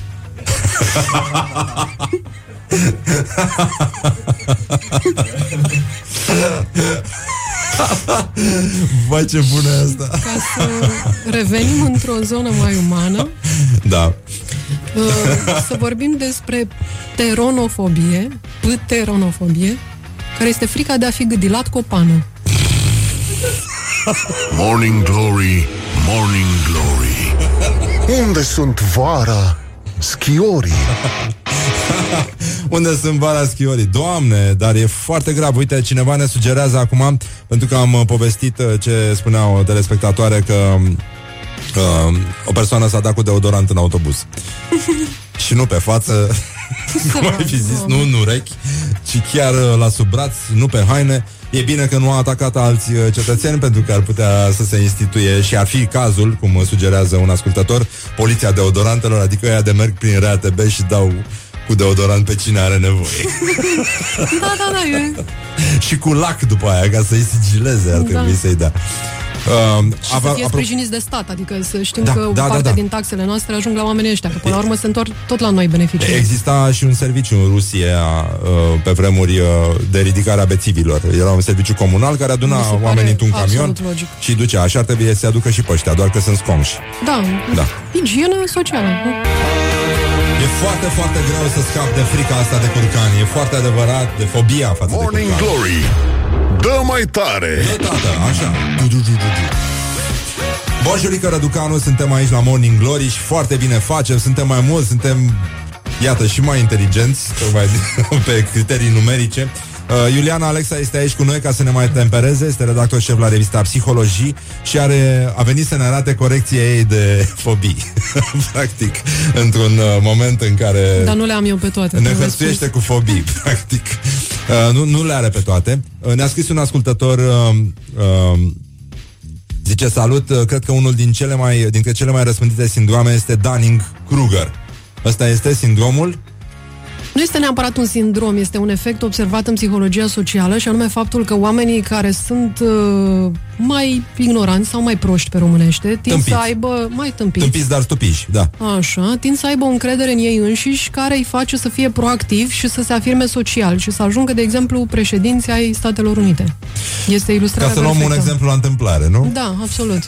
Vai, ce bună e asta. Ca să revenim într-o zonă mai umană, Da. uh, să vorbim despre teronofobie, pteronofobie, care este frica de a fi gâdilat cu o pană. Morning Glory, Morning Glory Unde sunt vara schiorii? Unde sunt vara schiorii? Doamne, dar e foarte grav. Uite, cineva ne sugerează acum, pentru că am uh, povestit uh, ce spunea o telespectatoare, că uh, o persoană s-a dat cu deodorant în autobuz. și nu pe față, cum ai fi zis, nu în urechi, ci chiar uh, la sub braț, nu pe haine. E bine că nu a atacat alți uh, cetățeni pentru că ar putea să se instituie și ar fi cazul, cum uh, sugerează un ascultător, poliția deodorantelor, adică ăia de merg prin RATB și dau cu deodorant pe cine are nevoie. Da, da, da, e... și cu lac după aia, ca să-i sigileze, ar Da. trebui să-i dea. Uh, Și să fie sprijiniți de stat, adică să știm Da, că da, o da, parte da. din taxele noastre ajung la oamenii ăștia, că până la urmă se întorc tot la noi beneficii. Exista și un serviciu în Rusia uh, pe vremuri uh, de ridicare a bețivilor. Era un serviciu comunal care aduna Mi se pare oamenii într-un camion absolut logic. și ducea. Așa ar trebui să se aducă și pe ăștia, doar că sunt sconși. Da, Da. igienă socială. nu? E foarte, foarte greu să scap de frica asta de curcani. E foarte adevărat de fobia față Morning de curcani. Glory Dă mai tare Dă, tată, așa. Du, du, du, du, du. Bonjurică Răducanu, suntem aici la Morning Glory și foarte bine facem, suntem mai mulți, suntem, iată, și mai inteligenți, tocmai pe criterii numerice. Uh, Iuliana Alexa este aici cu noi ca să ne mai tempereze, este redactor șef la revista Psihologii și are, a venit să ne arate corecția ei de fobii, practic, într-un uh, moment în care Dar nu le am eu pe toate. ne trebuie hărțuiește spus. cu fobii, practic. Uh, nu, nu le are pe toate. Uh, ne-a scris un ascultător uh, uh, Zice, salut, uh, cred că unul din cele mai, dintre cele mai răspândite sindrome este Dunning-Kruger. Ăsta este sindromul? Nu este neapărat un sindrom, este un efect observat în psihologia socială și anume faptul că oamenii care sunt uh, mai ignoranți sau mai proști pe românește tind Tâmpiți. să aibă mai tâmpiți. Tâmpiți, dar stupiși, da. Așa, tind să aibă o încredere în ei înșiși care îi face să fie proactivi și să se afirme social și să ajungă, de exemplu, președinții ai Statelor Unite. Este ilustrarea Ca să luăm un perfectă. exemplu la întâmplare, nu? Da, absolut.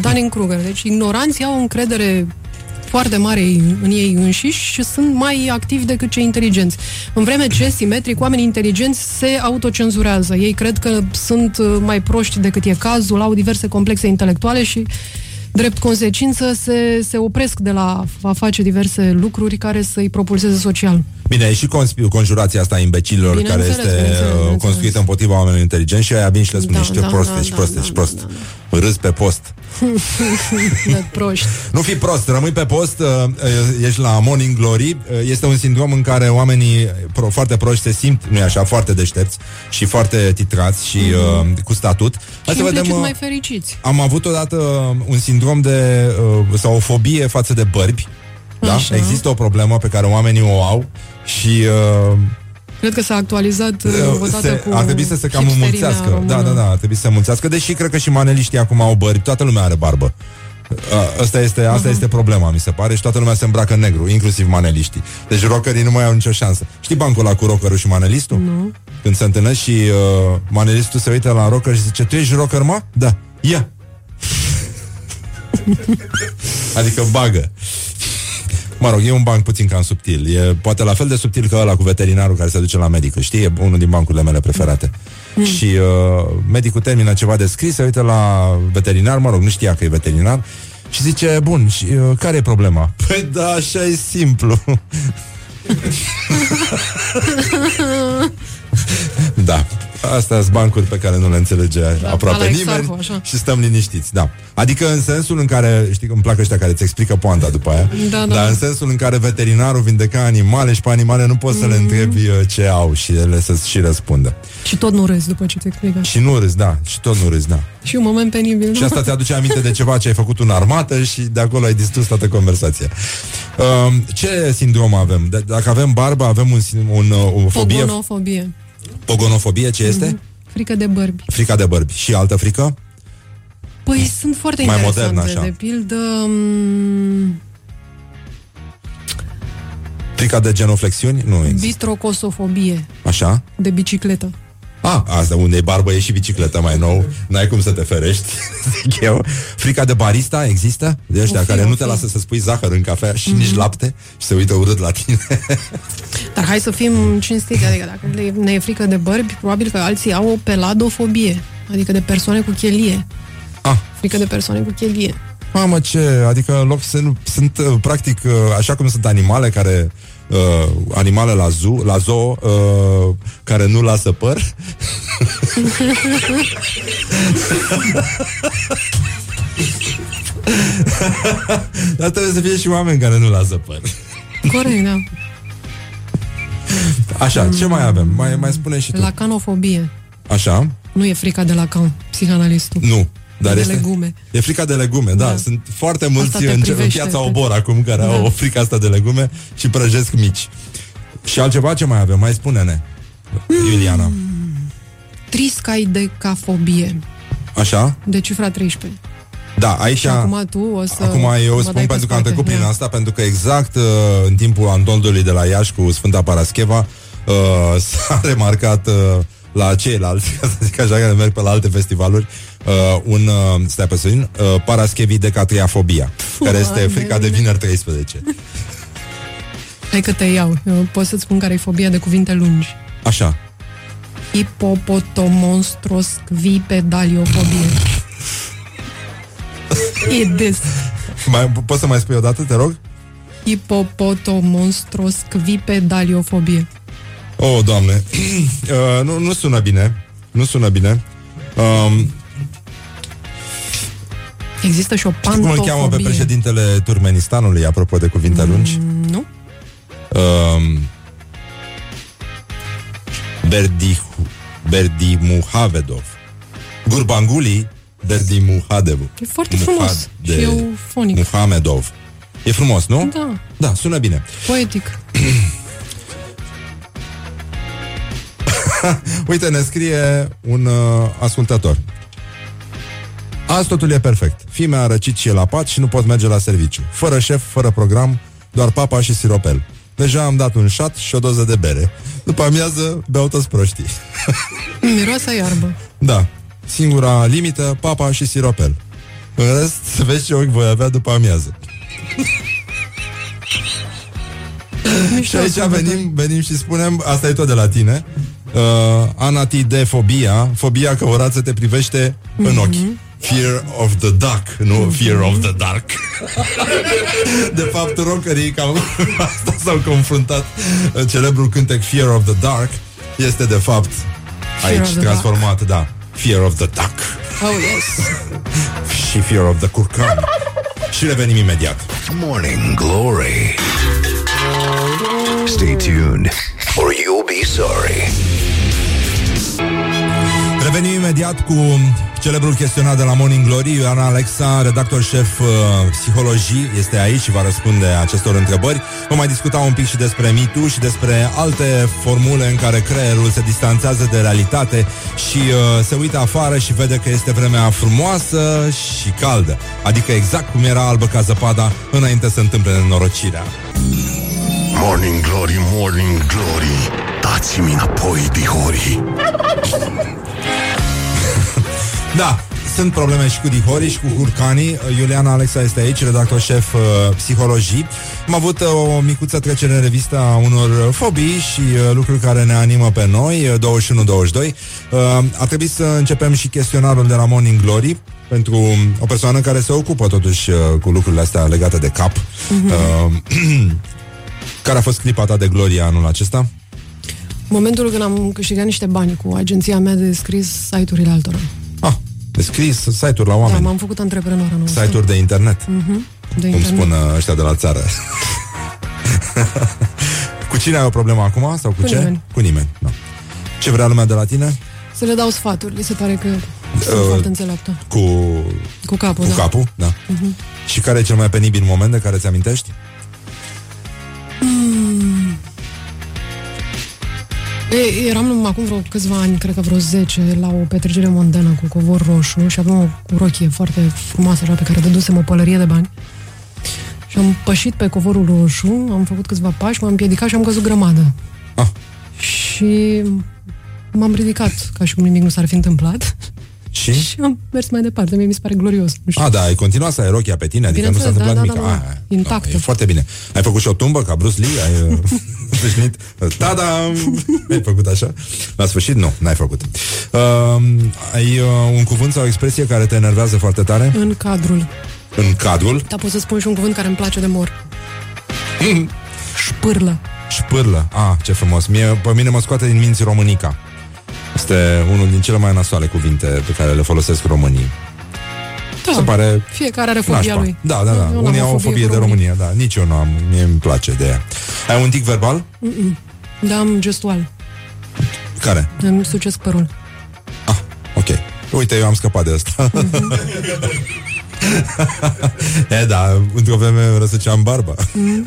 Dunning-Kruger. Deci ignoranții au o încredere foarte mare în ei înșiși și sunt mai activi decât cei inteligenți. În vreme ce, simetric, oamenii inteligenți se autocenzurează. Ei cred că sunt uh, mai proști decât e cazul, au diverse complexe intelectuale și drept consecință se, se opresc de la a face diverse lucruri care să-i propulseze social. Bine, e și conspi- conjurația asta a imbecililor care Bineînțeles, este bineînțeles, uh, bineînțeles. construită împotriva oamenilor inteligenți și aia vin și le spune Da, și da, proste, da, și da, proste, da, și prost. Râs pe post. de proști. Nu fi prost, rămâi pe post, uh, uh, ești la Morning Glory, uh, este un sindrom în care oamenii pro, foarte proști se simt, nu așa, foarte deștepți și foarte titrați și uh, cu statut. Hai și să vedem... implicit uh, mai fericiți. Am avut odată un sindrom de uh, sau o fobie față de bărbi. Da? Așa. Există o problemă pe care oamenii o au și uh, Cred că s-a actualizat uh, odată se, cu ar trebui să se cam hipsterimea înmulțească. română. Da, da, da, ar trebui să se înmulțească, deși cred că și maneliștii acum au bărbi, toată lumea are barbă. Uh, Asta este, asta este problema, mi se pare, și toată lumea se îmbracă în negru, inclusiv maneliștii. Deci rockerii nu mai au nicio șansă. Știi bancul ăla cu rockerul și manelistul? Nu. Când se întâlnesc și uh, manelistul se uită la rocker și zice, tu ești rocker, mă? Da. Ia. adică bagă. Mă rog, e un banc puțin cam subtil. E poate la fel de subtil ca ăla cu veterinarul care se duce la medic. Știi? E unul din bancurile mele preferate. Mm. Și uh, medicul termină ceva de scris, se uită la veterinar, mă rog, nu știa că e veterinar, și zice, bun, și uh, care e problema? Păi da, așa e simplu. da. Astea sunt bancuri pe care nu le înțelege da, aproape la nimeni Exarhu, așa. și stăm liniștiți, da. Adică în sensul în care, știi că îmi plac ăștia care îți explică poanta după aia, Da, da. dar în sensul în care veterinarul vindeca animale și pe animale nu poți să le întrebi uh, ce au și ele să și răspundă. Și tot nu râzi după ce te explică. Și nu râzi, da, și tot nu râzi, da. Și un moment penibil. Și asta ți-aduce aminte de ceva ce ai făcut în armată și de acolo ai distrus toată conversația. Um, ce sindrom avem? D- dacă avem barbă, avem un, sin- un, uh, o fobie, Pogonofobie. Pogonofobie, ce este? Mhm. Frică de bărbi. Frica de bărbi. Și altă frică? Păi sunt foarte Mai interesante. modern, așa. De pildă... mm, Frica de genoflexiuni? Nu există. Bistrocosofobie. Așa? De bicicletă. Ah, asta unde e barbă e și bicicletă mai nou N-ai cum să te ferești zic eu. Frica de barista există? De ăștia O fi, care o nu te fi. lasă să spui zahăr în cafea Și Mhm. nici lapte Și se uită urât la tine Dar hai să fim cinstiți, adică dacă le- ne e frică de bărbi, probabil că alții au o peladofobie, adică de persoane cu chelie. Ah. Frică de persoane cu chelie. Mamă, ce? Adică în loc să nu, sunt uh, practic uh, așa cum sunt animale care uh, animale la zoo, la zoo uh, care nu lasă păr. Dar trebuie să fie și oameni care nu lasă păr. Corect, da. Așa, ce mai avem? Mai, mai spune și tu. Lacanofobie. Așa? Nu e frica de Lacan, psihanalistul. Nu. Dar de este, legume. E frica de legume, da. da. Sunt foarte mulți te în, în privește piața pe- Obor acum care Da. au o frică asta de legume și prăjesc mici. Și altceva ce mai avem? Mai spune-ne, Iuliana. Triscaidecafobie, Așa? de cifra 13. Da, aici... Și acum tu o să Acum eu mă spun dai pe pentru că am spate. trecut prin Ia. asta, pentru că exact uh, în timpul Antoldului de la Iași cu Sfânta Parascheva uh, s-a remarcat uh, la ceilalți, ca să zic așa, care merg pe la alte festivaluri, uh, un, uh, stai pe sărin, uh, Paraschevi de catriafobia, care este Doamne, frica de vineri 13. Hai că te iau. Eu pot să-ți spun care e fobia de cuvinte lungi. Așa. Hipopotomonstroscvipedaliofobie. e des. Mai, poți să mai spui o dată, te rog? Hipopotomonstroscvipedaliofobie. Oh, doamne. uh, nu, nu sună bine. Nu sună bine. Um, Există și o știi cum îl cheamă pe pantofobie. președintele Turkmenistanului, apropo de cuvinte lungi? Nu? Um, Berdi, Berdi Muhavedov. Gurbanguly Berdi Muhadev. E foarte frumos. Și eufonic. Muhamedov. E frumos, nu? Da, Da, sună bine. poetic. Uite, ne scrie un uh, ascultător. Azi totul e perfect. Fimea a răcit și e la pat și nu pot merge la serviciu. Fără șef, fără program, doar papa și siropel. Deja am dat un șat și o doză de bere. După amiază, beau toți proștii. Miroase a iarbă. Da. Singura limită, papa și siropel. În rest, să vezi ce ochi voi avea după amiază. și aici venim, venim și spunem, asta e tot de la tine, uh, anatidefobia, fobia că o rață te privește Mhm. în ochi. Fear of the dark, nu fear of the dark. De fapt, rockerii cam asta s-au confruntat. Celebrul cântec Fear of the Dark este de fapt Fear aici of the transformat, da. Fear of the Duck Oh, yes. și Fear of the Curcan. și revenim imediat. Morning Glory. Stay tuned, or you'll be sorry. Revenim imediat cu celebrul chestionar de la Morning Glory Ioana Alexa, redactor șef uh, psihologii Este aici și va răspunde acestor întrebări. Vom mai discuta un pic și despre mitu Și despre alte formule în care creierul se distanțează de realitate Și uh, se uită afară și vede că este vremea frumoasă și caldă. Adică exact cum era albă ca zăpada Înainte să întâmple nenorocirea Morning Glory, Morning Glory Dați-mi înapoi, dihorii Da, sunt probleme și cu dihorii și cu hurcanii. Iuliana Alexa este aici, redactor șef uh, psihologii. Am avut uh, o micuță trecere în revistă a unor uh, fobii și uh, lucruri care ne animă pe noi, uh, 21-22. Uh, a trebuit să începem și chestionarul de la Morning Glory pentru o persoană care se ocupă totuși uh, cu lucrurile astea legate de cap. Mhm. Uh, care a fost clipa ta de glorie anul acesta? Momentul când am câștigat niște bani cu agenția mea de scris site-urile altora. Ah, de scris site-uri la Da, oameni. m-am făcut antreprenor anul ăsta. Site-uri de internet. Mhm, de cum internet. spun uh, ăștia de la țară. cu cine ai o problemă acum? Sau cu, Cu ce? nimeni. Cu nimeni. Da. Ce vrea lumea de la tine? Să le dau sfaturi, li se pare că sunt Uh, foarte înțeleaptă. Cu, Cu capul, cu da. capul? Da. Mhm. Și care e cel mai penibil moment de care ți-amintești? Mm. E, eram acum vreo câțiva ani, cred că vreo 10, la o petrecere mondană cu covor roșu și aveam o rochie foarte frumoasă așa, pe care dădusem o pălărie de bani. Și am pășit pe covorul roșu, am făcut câțiva pași, m-am împiedicat și am căzut grămadă. Ah. Și m-am ridicat ca și cum nimic nu s-ar fi întâmplat Și? și am mers mai departe. Mie mi se pare glorios. Nu știu. A, da, ai continuat să ai rochia pe tine, adică nu s-a Bineînțeles, întâmplat da, nimic. da, da, Ah, da. Intactă. E foarte bine. Ai făcut și o tumbă ca Bruce Lee? Ai uh, sfârșit? Tada! Ai făcut așa? La sfârșit? Nu, n-ai făcut. Uh, ai uh, un cuvânt sau o expresie care te enervează foarte tare? În cadrul. În cadrul? Dar pot să spun și un cuvânt care îmi place de mor. Șpârlă. Șpârlă. Ah, ce frumos. Mie, pe mine mă scoate din minți românica. Este unul din cele mai nasoale cuvinte pe care le folosesc românii. Da. Se pare Fiecare are fobia nașpa. lui. Da, da, da. Eu n-am Unii o au o fobie cu de românii. România, da. Nici eu nu am. Mie îmi place de ea. Ai un tic verbal? Mm-mm. Da, am gestual. Care? Îmi sucesc părul. Ok. Uite, eu am scăpat de asta. Mhm. e, da, într-o vreme îmi răsăceam barba. Mm.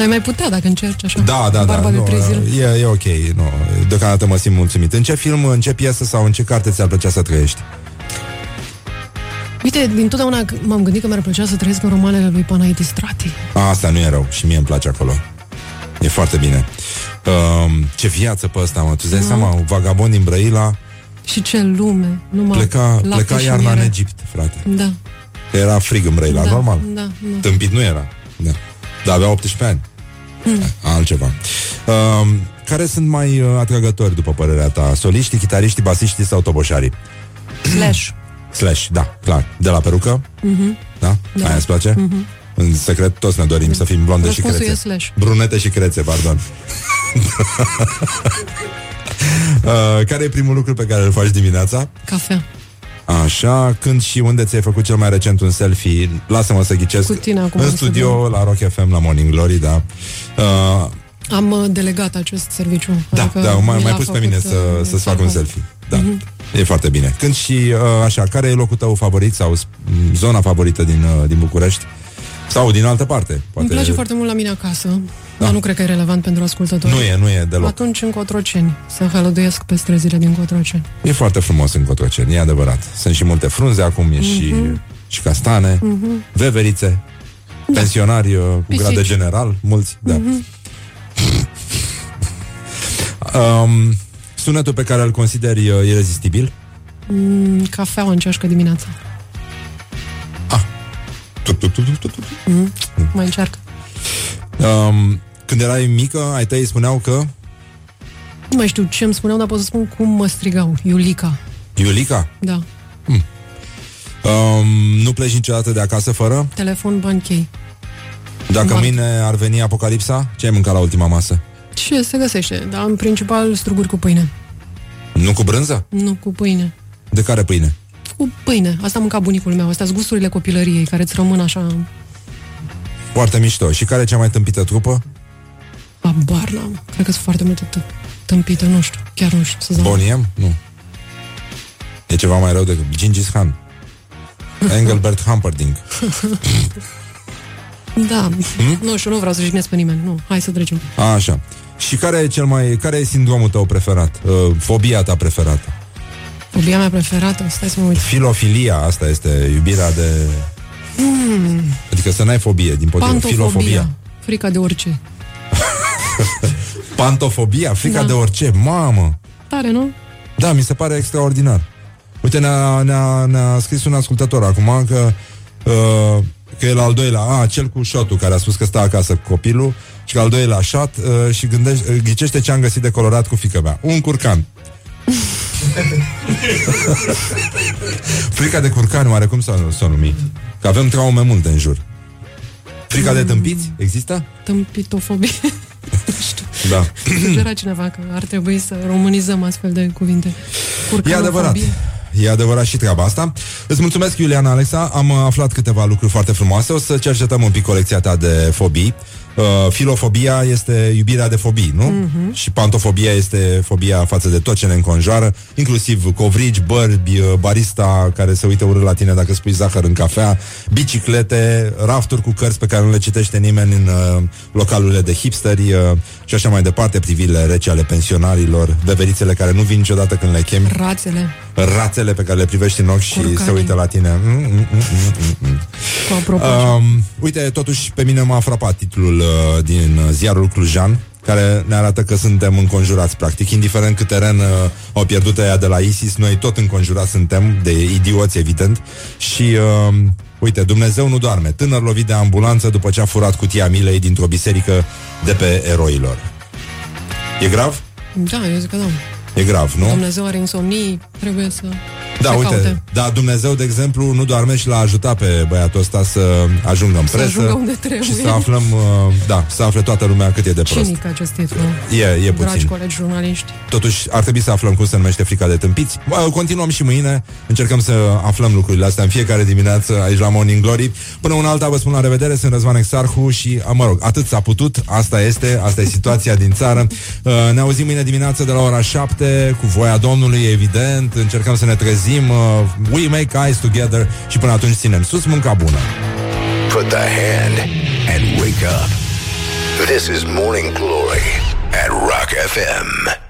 Ai mai putea dacă încerci așa. Da, da, da. Barba de Nu, trei zile. e, e ok. Nu. Deocamdată mă simt mulțumit. În ce film, în ce piesă sau în ce carte ți-ar plăcea să trăiești? Uite, din totdeauna c- m-am gândit că mi-ar plăcea să trăiesc în romanele lui Panaiti Strati. A, asta nu e rău și mie îmi place acolo. E foarte bine. Um, ce viață pe ăsta, mă. Tu îți dai Da. seama, un vagabond din Brăila Și ce lume. Numai pleca, lapte pleca și iarna în miere. Egipt, frate. Da. Că era frig în Brăila, da, normal. Da, da. Tâmpit nu era. Da. Dar avea 18 ani. Mm. Altceva. Um, care sunt mai uh, atrăgători, după părerea ta? Soliștii, chitariștii, basiștii sau toboșarii? Slash. Slash, da, clar. De la perucă? Mhm. Da? Da. Aia îți place? Mhm. În secret toți ne dorim să fim blonde și Răspunsul crețe. e slash. Brunete și crețe, pardon. uh, care e primul lucru pe care îl faci dimineața? Cafea. Așa, când și unde ți-ai făcut cel mai recent un selfie? Lasă-mă să ghicesc. Cu tine acum În în studio, studio. la Rock FM, la Morning Glory, da. Uh, Am uh, delegat acest serviciu. da, Adică da, mai, mi mai l-a pus pe făcut, mine să, uh, să-ți fac un Salva. selfie. Da. Mhm. E foarte bine. Când și, uh, așa, care e locul tău favorit sau s- m, zona favorită din, uh, din București? Sau din altă parte? Îmi place foarte mult la mine acasă, da. dar nu cred că e relevant pentru ascultători. Nu e, nu e deloc. Atunci în Cotroceni. Să hălăduiesc pe străzile din Cotroceni. E foarte frumos în Cotroceni, e adevărat. Sunt și multe frunze acum, e și, Mhm. și castane, Mhm. veverițe, pensionari uh, cu Pisici. grad de general, mulți, da. Mhm. Um, sunetul pe care îl consideri uh, irezistibil? Mm, cafeaua în ceașcă dimineața. Tu, tu, tu, tu, tu, tu. Mm. Mai încearcă. Um, când erai mică, ai tăi spuneau că... Nu mai știu ce îmi spuneau, dar pot să spun cum mă strigau. Iulica. Iulica? Da. Um, nu pleci niciodată de acasă fără? Telefon, bani, chei. Dacă Bani. mâine ar veni apocalipsa, ce ai mâncat la ultima masă? Ce se găsește? Dar în principal struguri cu pâine. Nu cu brânză? Nu cu pâine. De care pâine? Cu pâine. Asta mânca bunicul meu. Astea sunt gusturile copilăriei care îți rămân așa... Foarte mișto. Și care e cea mai tâmpită trupă? Abar n-am. Cred că sunt foarte multe t- tâmpite, nu știu. Chiar nu știu să zic. Boniem? Nu. E ceva mai rău decât Gingis Khan. Engelbert Humperdinck. Da. Nu știu, nu vreau să jignesc pe nimeni. Nu, hai să trecem. A, așa. Și care e cel mai care e sindromul tău preferat? Uh, fobia ta preferată? Fobia mea preferată, stai să mă uit. Filofilia, asta este iubirea de Hmm, adică să n-ai fobie, din potrivă, pantofobia. filofobia. Frica de orice. Pantofobia, frica Da. de orice. Mamă. Tare, nu? Da, mi se pare extraordinar. Uite, ne-a, ne-a, ne-a scris un ascultător acum că uh, că e la al doilea, a, cel cu șotul care a spus că stă acasă cu copilul și că al doilea șat uh, și gândește, uh, ghicește ce am găsit de colorat cu fică mea. Un curcan. Frica de curcan, oare cum s-o, s-o numi? Că avem traume multe în jur. Frica de tâmpiți? Există? Tâmpitofobie. Da. Sugera cineva că ar trebui să românizăm astfel de cuvinte. E adevărat. Curcanofobie. E adevărat și treaba asta. Îți mulțumesc, Iuliana Alexa. Am uh, aflat câteva lucruri foarte frumoase. O să cercetăm un pic colecția ta de fobii. Uh, filofobia este iubirea de fobii, nu? Mhm. Și pantofobia este fobia față de tot ce ne înconjoară, inclusiv covrigi, bărbi, uh, barista care se uită urât la tine dacă spui zahăr în cafea, biciclete, rafturi cu cărți pe care nu le citește nimeni în uh, localurile de hipsteri uh, și așa mai departe, privirile rece ale pensionarilor, veverițele care nu vin niciodată când le chemi Rațele. rațele pe care le privești în ochi și Curcanii. se uită la tine. Mm, mm, mm, mm, mm. Cu apropo. Um, uite, totuși pe mine m-a frapat titlul uh, din uh, ziarul Clujan care ne arată că suntem înconjurați, practic, indiferent cât teren uh, au pierdut aia de la ISIS, noi tot înconjurați suntem de idioți, evident, și uh, uite, Dumnezeu nu doarme. Tânăr lovit de ambulanță după ce a furat cutia milei dintr-o biserică de pe eroilor. E grav? Da, eu zic că da. E grav, nu? Dumnezeu are insomnii, trebuie să Da, se uite, caute. da, Dumnezeu, de exemplu, nu doarme și l-a ajutat pe băiatul ăsta să ajungă în Să presă ajungă unde trebuie. și să aflăm, uh, da, să afle toată lumea cât e de prost. Cinic acest titlu. E, e Dragi puțin. colegi jurnaliști. Totuși, ar trebui să aflăm cum se numește frica de tâmpiți. Bă, Continuăm și mâine, încercăm să aflăm lucrurile astea în fiecare dimineață aici la Morning Glory. Până una alta vă spun la revedere, sunt Răzvan Exarhu și, a, mă rog, atât s-a putut, asta este, asta e situația din țară. Uh, Ne auzim mâine dimineață de la ora 7 cu voia Domnului, evident, încercăm să ne trezim, uh, we make eyes together și până atunci ținem sus munca bună. Put the hand and wake up. This is Morning Glory at Rock FM.